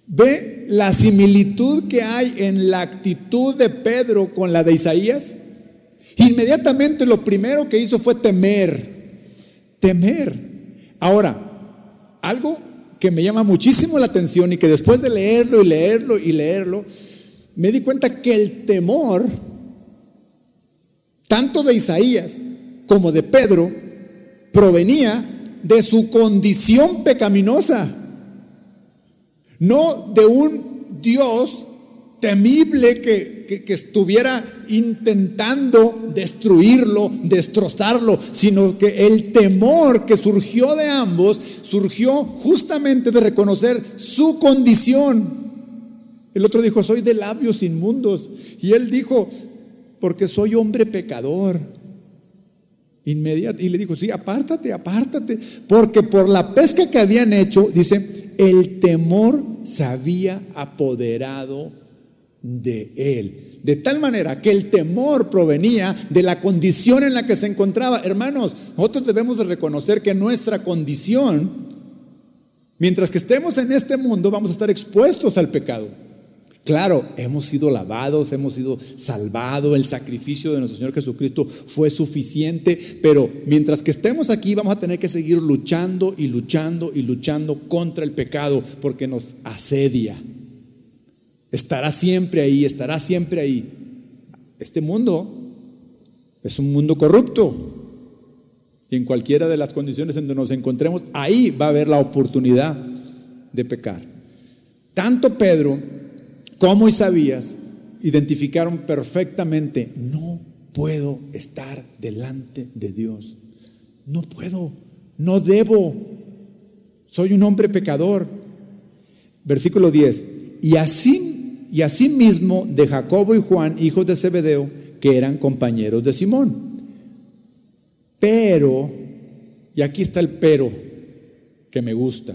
¿Ve la similitud que hay en la actitud de Pedro con la de Isaías? Inmediatamente lo primero que hizo fue temer, temer. Ahora, algo que me llama muchísimo la atención y que después de leerlo y leerlo y leerlo, me di cuenta que el temor, tanto de Isaías como de Pedro, provenía de su condición pecaminosa. No de un Dios temible que, estuviera intentando destruirlo, destrozarlo, sino que el temor que surgió de ambos surgió justamente de reconocer su condición. El otro dijo, soy de labios inmundos. Y él dijo, porque soy hombre pecador. Inmediato. Y le dijo, sí, apártate, apártate. Porque por la pesca que habían hecho, dice, el temor se había apoderado de él. De tal manera que el temor provenía de la condición en la que se encontraba. Hermanos, nosotros debemos de reconocer que nuestra condición, mientras que estemos en este mundo, vamos a estar expuestos al pecado. Claro, hemos sido lavados, hemos sido salvados, el sacrificio de nuestro Señor Jesucristo fue suficiente, pero mientras que estemos aquí vamos a tener que seguir luchando y luchando y luchando contra el pecado porque nos asedia. Estará siempre ahí, estará siempre ahí. Este mundo es un mundo corrupto. Y en cualquiera de las condiciones en donde nos encontremos, ahí va a haber la oportunidad de pecar. Tanto Pedro como Isaías identificaron perfectamente, no puedo estar delante de Dios. No puedo, no debo. Soy un hombre pecador. Versículo 10. Y así, y así mismo de Jacobo y Juan, hijos de Zebedeo, que eran compañeros de Simón. Pero, y aquí está el pero que me gusta.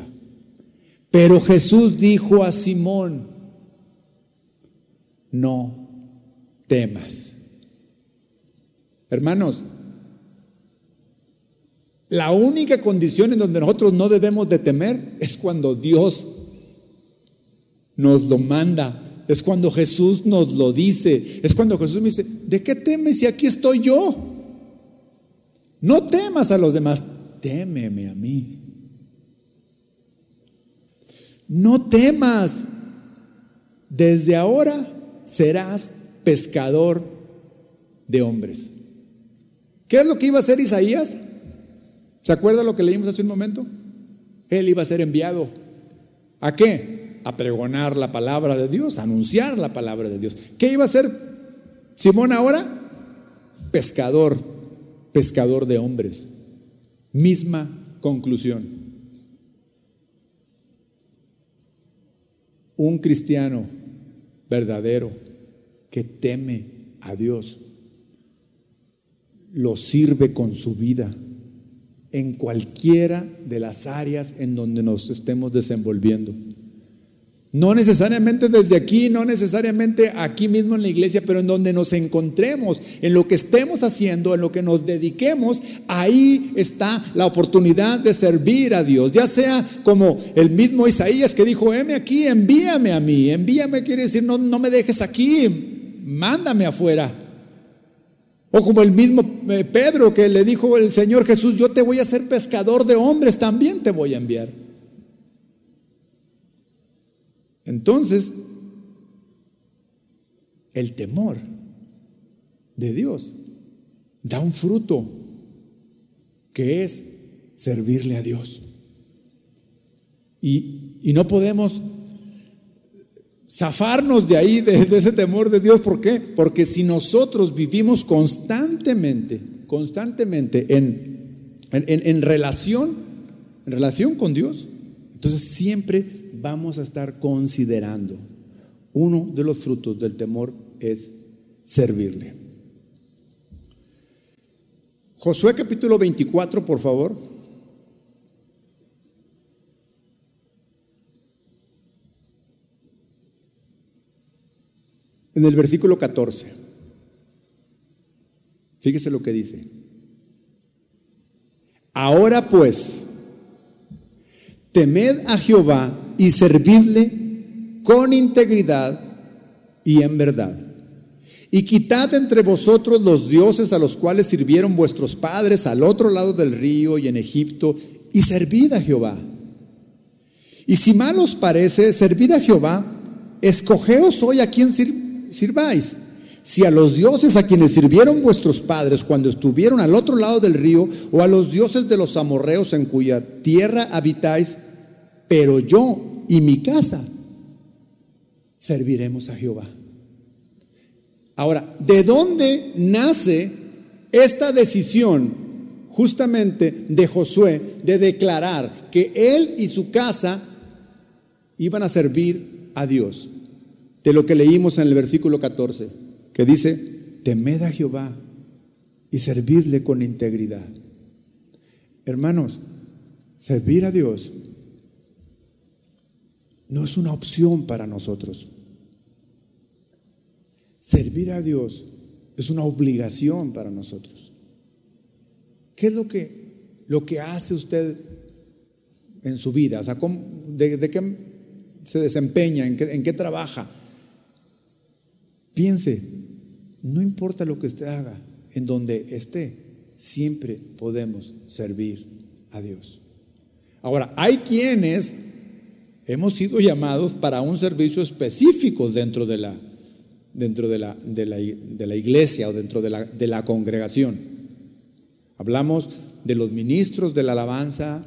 Pero Jesús dijo a Simón, no temas. Hermanos, la única condición en donde nosotros no debemos de temer es cuando Dios nos lo manda, es cuando Jesús nos lo dice, es cuando Jesús me dice, ¿de qué temes si aquí estoy yo? No temas a los demás, témeme a mí. No temas. Desde ahora serás pescador de hombres. ¿Qué es lo que iba a hacer Isaías? ¿Se acuerda lo que leímos hace un momento? Él iba a ser enviado. ¿A qué? A pregonar la palabra de Dios, anunciar la palabra de Dios. ¿Qué iba a hacer Simón ahora? Pescador, pescador de hombres. Misma conclusión. Un cristiano verdadero que teme a Dios lo sirve con su vida en cualquiera de las áreas en donde nos estemos desenvolviendo. No necesariamente desde aquí, no necesariamente aquí mismo en la iglesia, pero en donde nos encontremos, en lo que estemos haciendo, en lo que nos dediquemos, ahí está la oportunidad de servir a Dios. Ya sea como el mismo Isaías que dijo, heme aquí, envíame a mí. Envíame quiere decir, no, no me dejes aquí, mándame afuera. O como el mismo eh, Pedro que le dijo el Señor Jesús, yo te voy a hacer pescador de hombres, también te voy a enviar. Entonces, el temor de Dios da un fruto que es servirle a Dios. Y, y no podemos zafarnos de ahí, de, ese temor de Dios. ¿Por qué? Porque si nosotros vivimos constantemente, constantemente en, en, relación, en relación con Dios, entonces siempre vamos a estar considerando. Uno de los frutos del temor es servirle. Josué capítulo 24, por favor. En el versículo 14. Fíjese lo que dice. Ahora pues, temed a Jehová y servidle con integridad y en verdad. Y quitad entre vosotros los dioses a los cuales sirvieron vuestros padres al otro lado del río y en Egipto, y servid a Jehová. Y si mal os parece, servid a Jehová, escogeos hoy a quien sirváis. Si a los dioses a quienes sirvieron vuestros padres cuando estuvieron al otro lado del río, o a los dioses de los amorreos en cuya tierra habitáis, pero yo y mi casa serviremos a Jehová. Ahora, ¿de dónde nace esta decisión justamente de Josué de declarar que él y su casa iban a servir a Dios? de lo que leímos en el versículo 14, que dice, temed a Jehová y servidle con integridad. Hermanos, servir a Dios no es una opción para nosotros. Servir a Dios es una obligación para nosotros. ¿Qué es lo que, lo que hace usted en su vida? O sea, de, qué se desempeña? ¿En qué, en qué trabaja? Piense, no importa lo que usted haga, en donde esté, siempre podemos servir a Dios. Ahora, hay quienes hemos sido llamados para un servicio específico dentro de la, dentro de la, de la, iglesia o dentro de la, de la congregación. Hablamos de los ministros de la alabanza,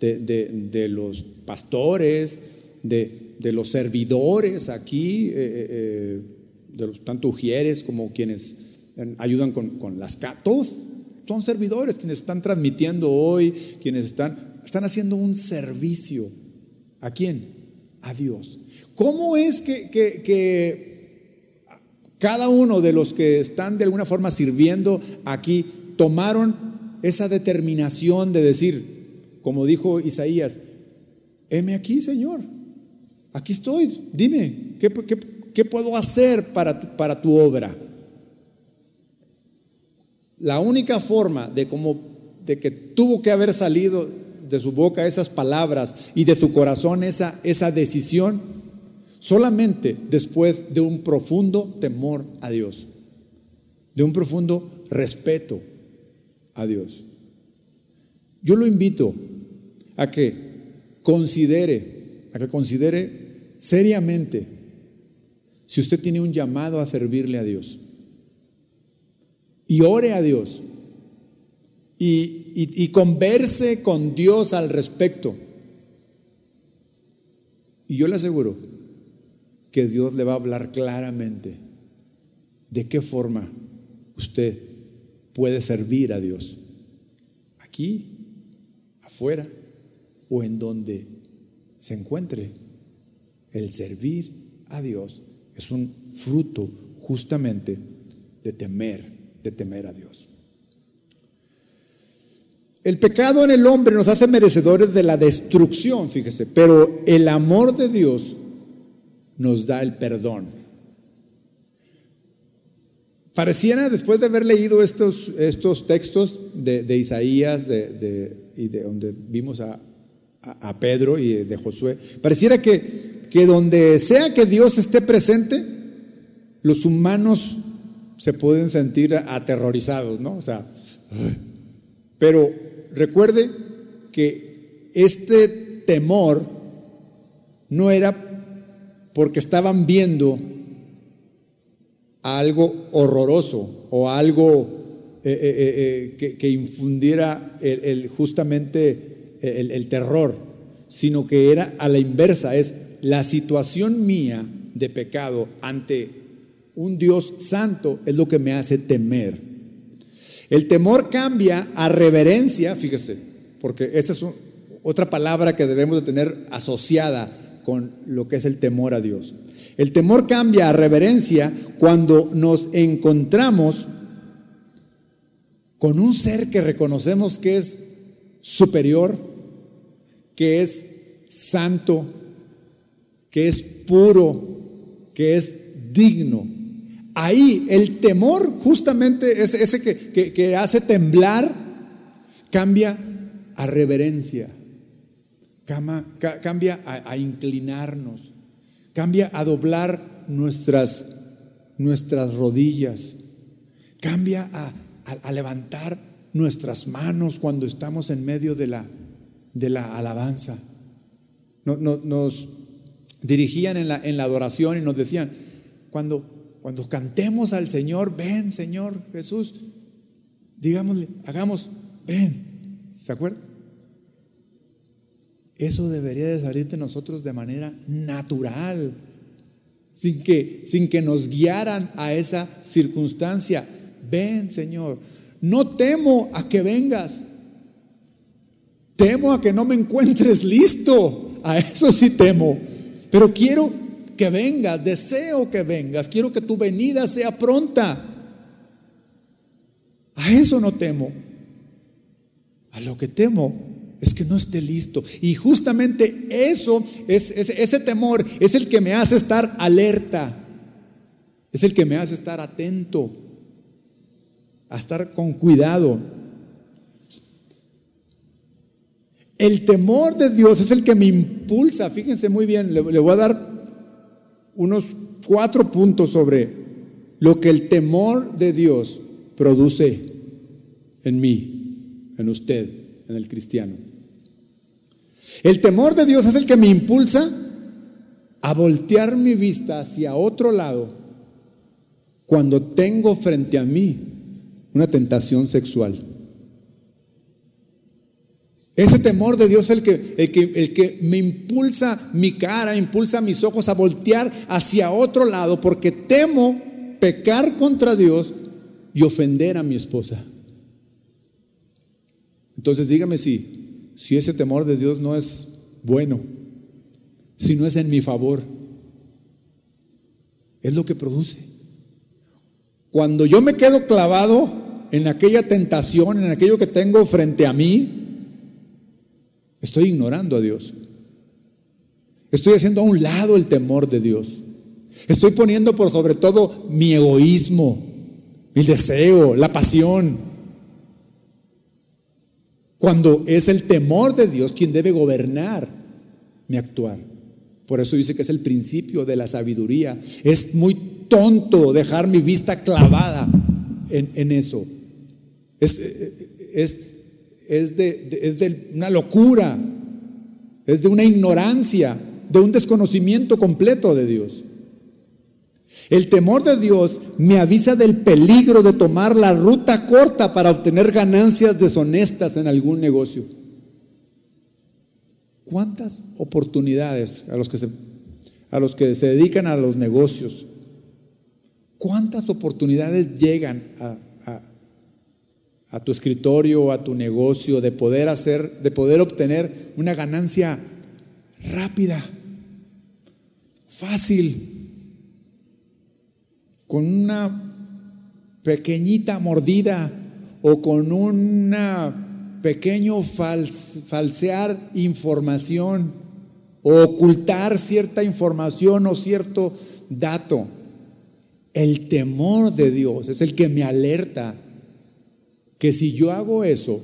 de, los pastores, de, los servidores aquí. Eh, eh, eh, de los tanto ujieres como quienes ayudan con, las todos son servidores quienes están transmitiendo hoy, quienes están, están haciendo un servicio. ¿A quién? A Dios. ¿Cómo es que, cada uno de los que están de alguna forma sirviendo aquí tomaron esa determinación de decir, como dijo Isaías, heme aquí, Señor, aquí estoy, dime, ¿qué, qué, ¿Qué puedo hacer para tu, para tu obra? La única forma de, como, de que tuvo que haber salido de su boca esas palabras y de su corazón esa, esa decisión, solamente después de un profundo temor a Dios, de un profundo respeto a Dios. Yo lo invito a que considere, a que considere seriamente si usted tiene un llamado a servirle a Dios. Y ore a Dios. Y, converse con Dios al respecto. Y yo le aseguro que Dios le va a hablar claramente de qué forma usted puede servir a Dios. Aquí, afuera o en donde se encuentre. El servir a Dios es un fruto justamente de temer, de temer a Dios. El pecado en el hombre nos hace merecedores de la destrucción, fíjese, pero el amor de Dios nos da el perdón. Pareciera, después de haber leído estos, estos textos de, Isaías y de donde vimos a, a Pedro y de Josué, pareciera que que donde sea que Dios esté presente, los humanos se pueden sentir aterrorizados, ¿no? O sea, pero recuerde que este temor no era porque estaban viendo algo horroroso o algo eh, eh, eh, que, infundiera el, justamente el terror sino que era a la inversa, es la situación mía de pecado ante un Dios santo es lo que me hace temer. El temor cambia a reverencia, fíjese, porque esta es otra palabra que debemos de tener asociada con lo que es el temor a Dios. El temor cambia a reverencia cuando nos encontramos con un ser que reconocemos que es superior, que es santo, que es puro, que es digno. Ahí el temor, justamente ese, que, que, hace temblar, cambia a reverencia, cambia, a, inclinarnos, cambia a doblar nuestras, nuestras rodillas, cambia a, a, levantar nuestras manos cuando estamos en medio de la, de la alabanza. nos dirigían en la, en la adoración y nos decían, cuando, cuando cantemos al Señor, ven Señor Jesús, digámosle, hagamos, ven, ¿se acuerdan? Eso debería de salir de nosotros de manera natural, sin que, sin que nos guiaran a esa circunstancia. Ven, Señor, no temo a que vengas, temo a que no me encuentres listo, a eso sí temo. Pero quiero que vengas, deseo que vengas, quiero que tu venida sea pronta. A eso no temo. A lo que temo es que no esté listo. Y justamente eso, es, ese temor es el que me hace estar alerta. Es el que me hace estar atento, a estar con cuidado. El temor de Dios es el que me impulsa. Fíjense muy bien, le, voy a dar unos cuatro puntos sobre lo que el temor de Dios produce en mí, en usted, en el cristiano. El temor de Dios es el que me impulsa a voltear mi vista hacia otro lado cuando tengo frente a mí una tentación sexual. Ese temor de Dios es el que, me impulsa mi cara, impulsa mis ojos a voltear hacia otro lado, porque temo pecar contra Dios y ofender a mi esposa. Entonces dígame si, si ese temor de Dios no es bueno, si no es en mi favor, es lo que produce. Cuando yo me quedo clavado en aquella tentación, en aquello que tengo frente a mí, Estoy ignorando a Dios. Estoy haciendo a un lado el temor de Dios. Estoy poniendo por sobre todo mi egoísmo, mi deseo, la pasión. Cuando es el temor de Dios quien debe gobernar mi actuar. Por eso dice que es el principio de la sabiduría. Es muy tonto dejar mi vista clavada en, eso. Es, es, es de, una locura, es de una ignorancia, de un desconocimiento completo de Dios. El temor de Dios me avisa del peligro de tomar la ruta corta para obtener ganancias deshonestas en algún negocio. ¿Cuántas oportunidades a los que se, a los que se dedican a los negocios? ¿Cuántas oportunidades llegan a, a tu escritorio, a tu negocio, de poder hacer, de poder obtener una ganancia rápida, fácil, con una pequeñita mordida o con un pequeño falsear información o ocultar cierta información o cierto dato. El temor de Dios es el que me alerta que si yo hago eso,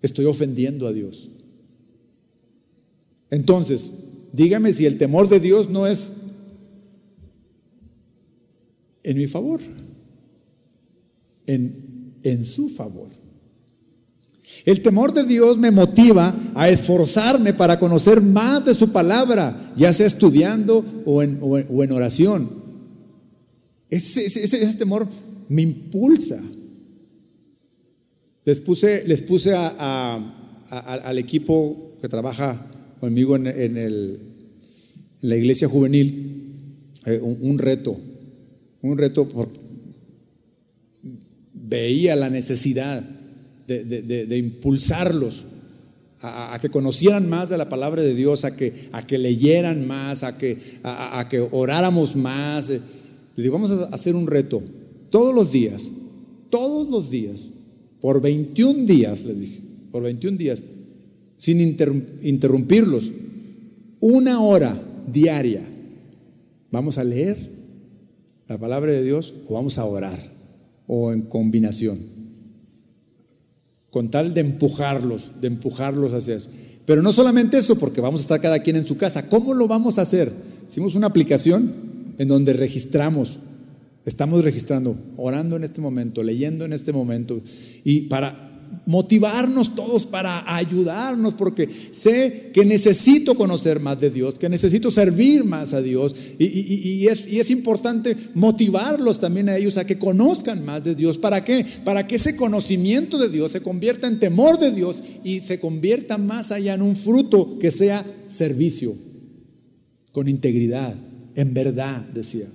estoy ofendiendo a Dios. Entonces, dígame si el temor de Dios no es en mi favor, en, en su favor. El temor de Dios me motiva a esforzarme para conocer más de su palabra, ya sea estudiando o en, o en, oración. Ese, ese, ese temor me impulsa les puse, les puse al equipo que trabaja conmigo en, el, en la iglesia juvenil eh, un, reto, un reto por, veía la necesidad de, impulsarlos a, a que conocieran más de la palabra de Dios, a que, a que leyeran más, a que, a, a- a que oráramos más. Les digo, vamos a hacer un reto todos los días, todos los días, por 21 días, les dije, por 21 días, sin interrum- interrumpirlos, una hora diaria. Vamos a leer la palabra de Dios o vamos a orar o en combinación con tal de empujarlos, de empujarlos hacia eso. Pero no solamente eso, porque vamos a estar cada quien en su casa. ¿Cómo lo vamos a hacer? Hicimos una aplicación en donde registramos, estamos registrando, orando en este momento, leyendo en este momento, y para motivarnos todos, para ayudarnos, porque sé que necesito conocer más de Dios, que necesito servir más a Dios, y, y- y- es, y es importante motivarlos también a ellos a que conozcan más de Dios. ¿Para qué? Para que ese conocimiento de Dios se convierta en temor de Dios y se convierta más allá en un fruto que sea servicio, con integridad, en verdad, decía.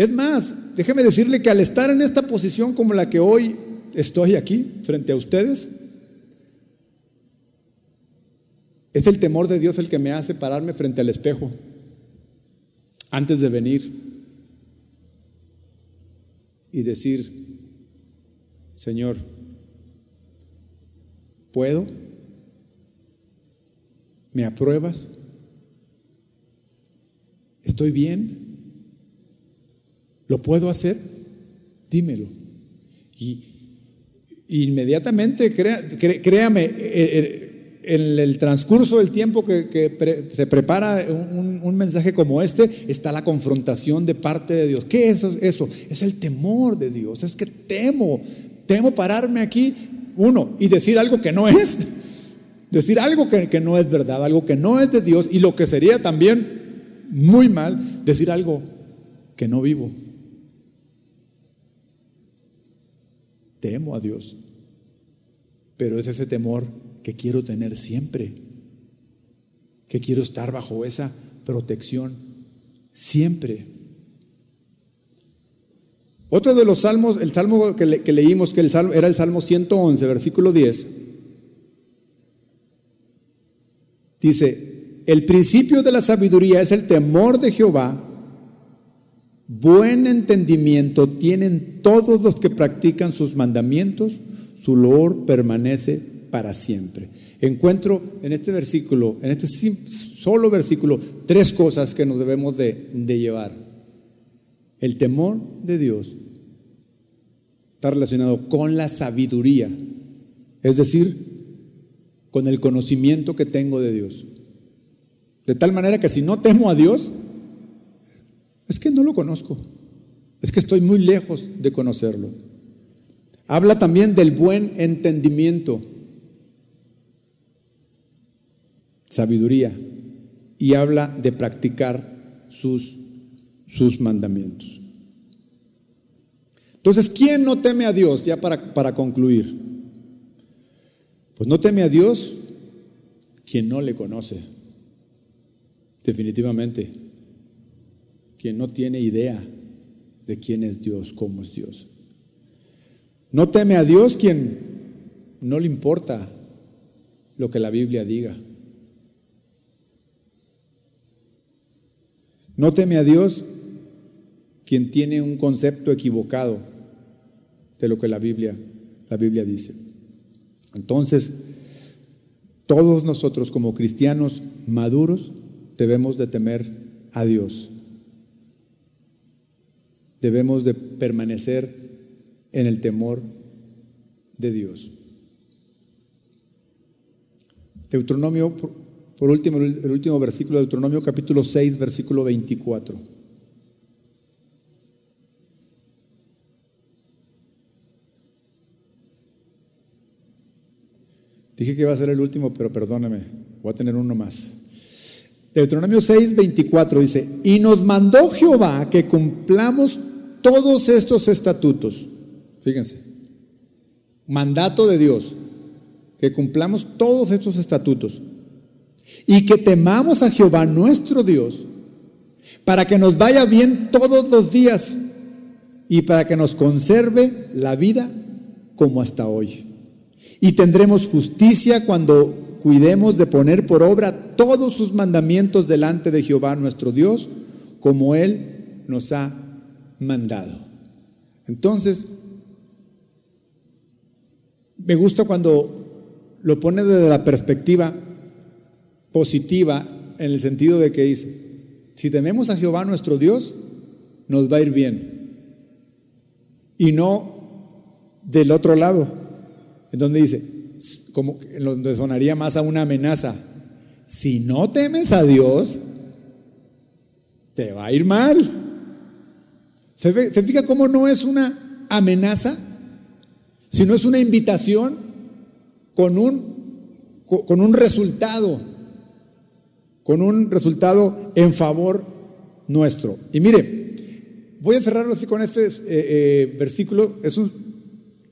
Es más, déjeme decirle que al estar en esta posición como la que hoy estoy aquí, frente a ustedes, es el temor de Dios el que me hace pararme frente al espejo antes de venir y decir, Señor, ¿puedo? ¿Me apruebas? ¿Estoy bien? ¿Lo puedo hacer? Dímelo. Y inmediatamente, créame, eh, eh, en el transcurso del tiempo que, se prepara un, mensaje como este, está la confrontación de parte de Dios. ¿Qué es eso? Es el temor de Dios. Es que temo, temo pararme aquí, uno, y decir algo que no es. Decir algo que no es verdad, algo que no es de Dios, y lo que sería también muy mal, decir algo que no vivo. Temo a Dios, pero es ese temor que quiero tener siempre, que quiero estar bajo esa protección siempre. Otro de los salmos, el salmo que, le- que leímos, que el salmo, era el Salmo 111, versículo 10, dice, el principio de la sabiduría es el temor de Jehová, Buen entendimiento tienen todos los que practican sus mandamientos, su loor permanece para siempre. Encuentro en este versículo, en este solo versículo, tres cosas que nos debemos de, de llevar. El temor de Dios está relacionado con la sabiduría, es decir, con el conocimiento que tengo de Dios. De tal manera que si no temo a Dios, es que no lo conozco. Es que estoy muy lejos de conocerlo. Habla también del buen entendimiento, sabiduría, y habla de practicar sus, sus mandamientos. Entonces, ¿quién no teme a Dios? Ya para, para concluir. Pues no teme a Dios quien no le conoce. Definitivamente quien no tiene idea de quién es Dios, cómo es Dios. No teme a Dios quien no le importa lo que la Biblia diga. No teme a Dios quien tiene un concepto equivocado de lo que la Biblia, la Biblia dice. Entonces, todos nosotros como cristianos maduros debemos de temer a Dios debemos de permanecer en el temor de Dios. Deuteronomio, por, último, el último versículo de Deuteronomio capítulo 6, versículo 24. Dije que iba a ser el último, pero perdóname, voy a tener uno más. Deuteronomio 6, 24 dice, y nos mandó Jehová que cumplamos todos estos estatutos. Fíjense, mandato de Dios, que cumplamos todos estos estatutos y que temamos a Jehová nuestro Dios, para que nos vaya bien todos los días y para que nos conserve la vida como hasta hoy. Y tendremos justicia cuando cuidemos de poner por obra todos sus mandamientos delante de Jehová nuestro Dios, como Él nos ha mandado. Entonces, me gusta cuando lo pone desde la perspectiva positiva, en el sentido de que dice, si tememos a Jehová nuestro Dios, nos va a ir bien. Y no del otro lado, en donde dice, como en donde sonaría más a una amenaza, si no temes a Dios, te va a ir mal. ¿Se, ¿Se fija cómo no es una amenaza? sino es una invitación con un, con un resultado, con un resultado en favor nuestro. Y mire, voy a cerrarlo así con este eh, eh, versículo, es un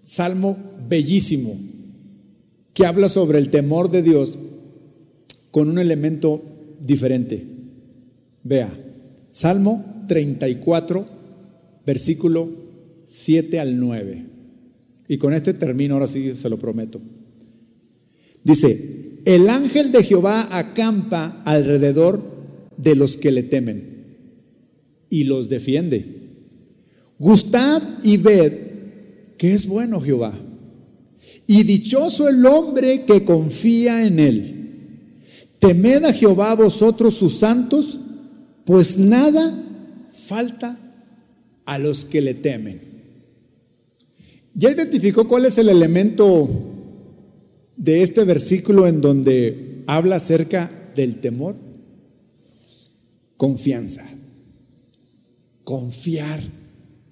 salmo bellísimo que habla sobre el temor de Dios con un elemento diferente. Vea, Salmo 34, versículo 7 al 9. Y con este término, ahora sí se lo prometo. Dice, el ángel de Jehová acampa alrededor de los que le temen y los defiende. Gustad y ved que es bueno Jehová. Y dichoso el hombre que confía en él. Temed a Jehová vosotros sus santos, pues nada falta a los que le temen. ¿Ya identificó cuál es el elemento de este versículo en donde habla acerca del temor? Confianza. Confiar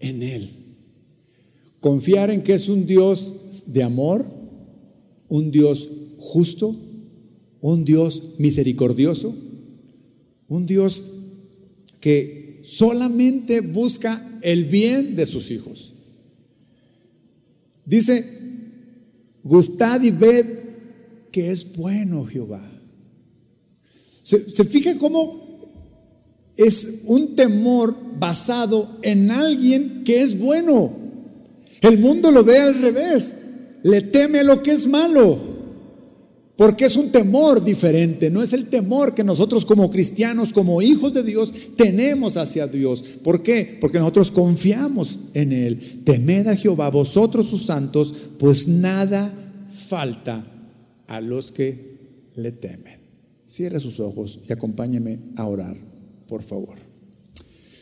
en Él. Confiar en que es un Dios de amor, un Dios justo, un Dios misericordioso, un Dios que solamente busca el bien de sus hijos. Dice, gustad y ved que es bueno Jehová. Se, fija cómo es un temor basado en alguien que es bueno. El mundo lo ve al revés, le teme lo que es malo. Porque es un temor diferente, no es el temor que nosotros como cristianos, como hijos de Dios, tenemos hacia Dios. ¿Por qué? Porque nosotros confiamos en Él. Temed a Jehová, vosotros sus santos, pues nada falta a los que le temen. Cierre sus ojos y acompáñeme a orar, por favor.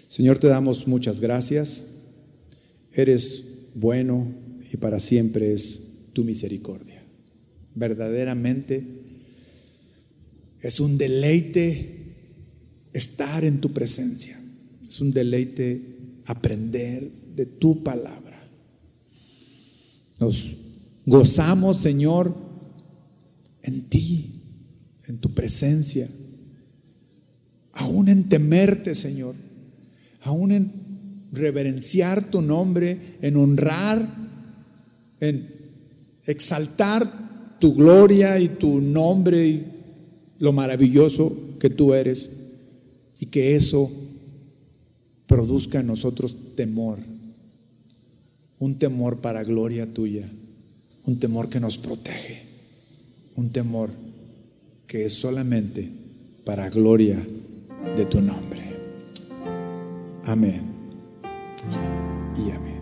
Señor, te damos muchas gracias. Eres bueno y para siempre es tu misericordia verdaderamente es un deleite estar en tu presencia. Es un deleite aprender de tu palabra. Nos gozamos, Señor, en ti, en tu presencia. Aún en temerte, Señor. Aún en reverenciar tu nombre, en honrar, en exaltar tu gloria y tu nombre y lo maravilloso que tú eres y que eso produzca en nosotros temor, un temor para gloria tuya, un temor que nos protege, un temor que es solamente para gloria de tu nombre. Amén y amén.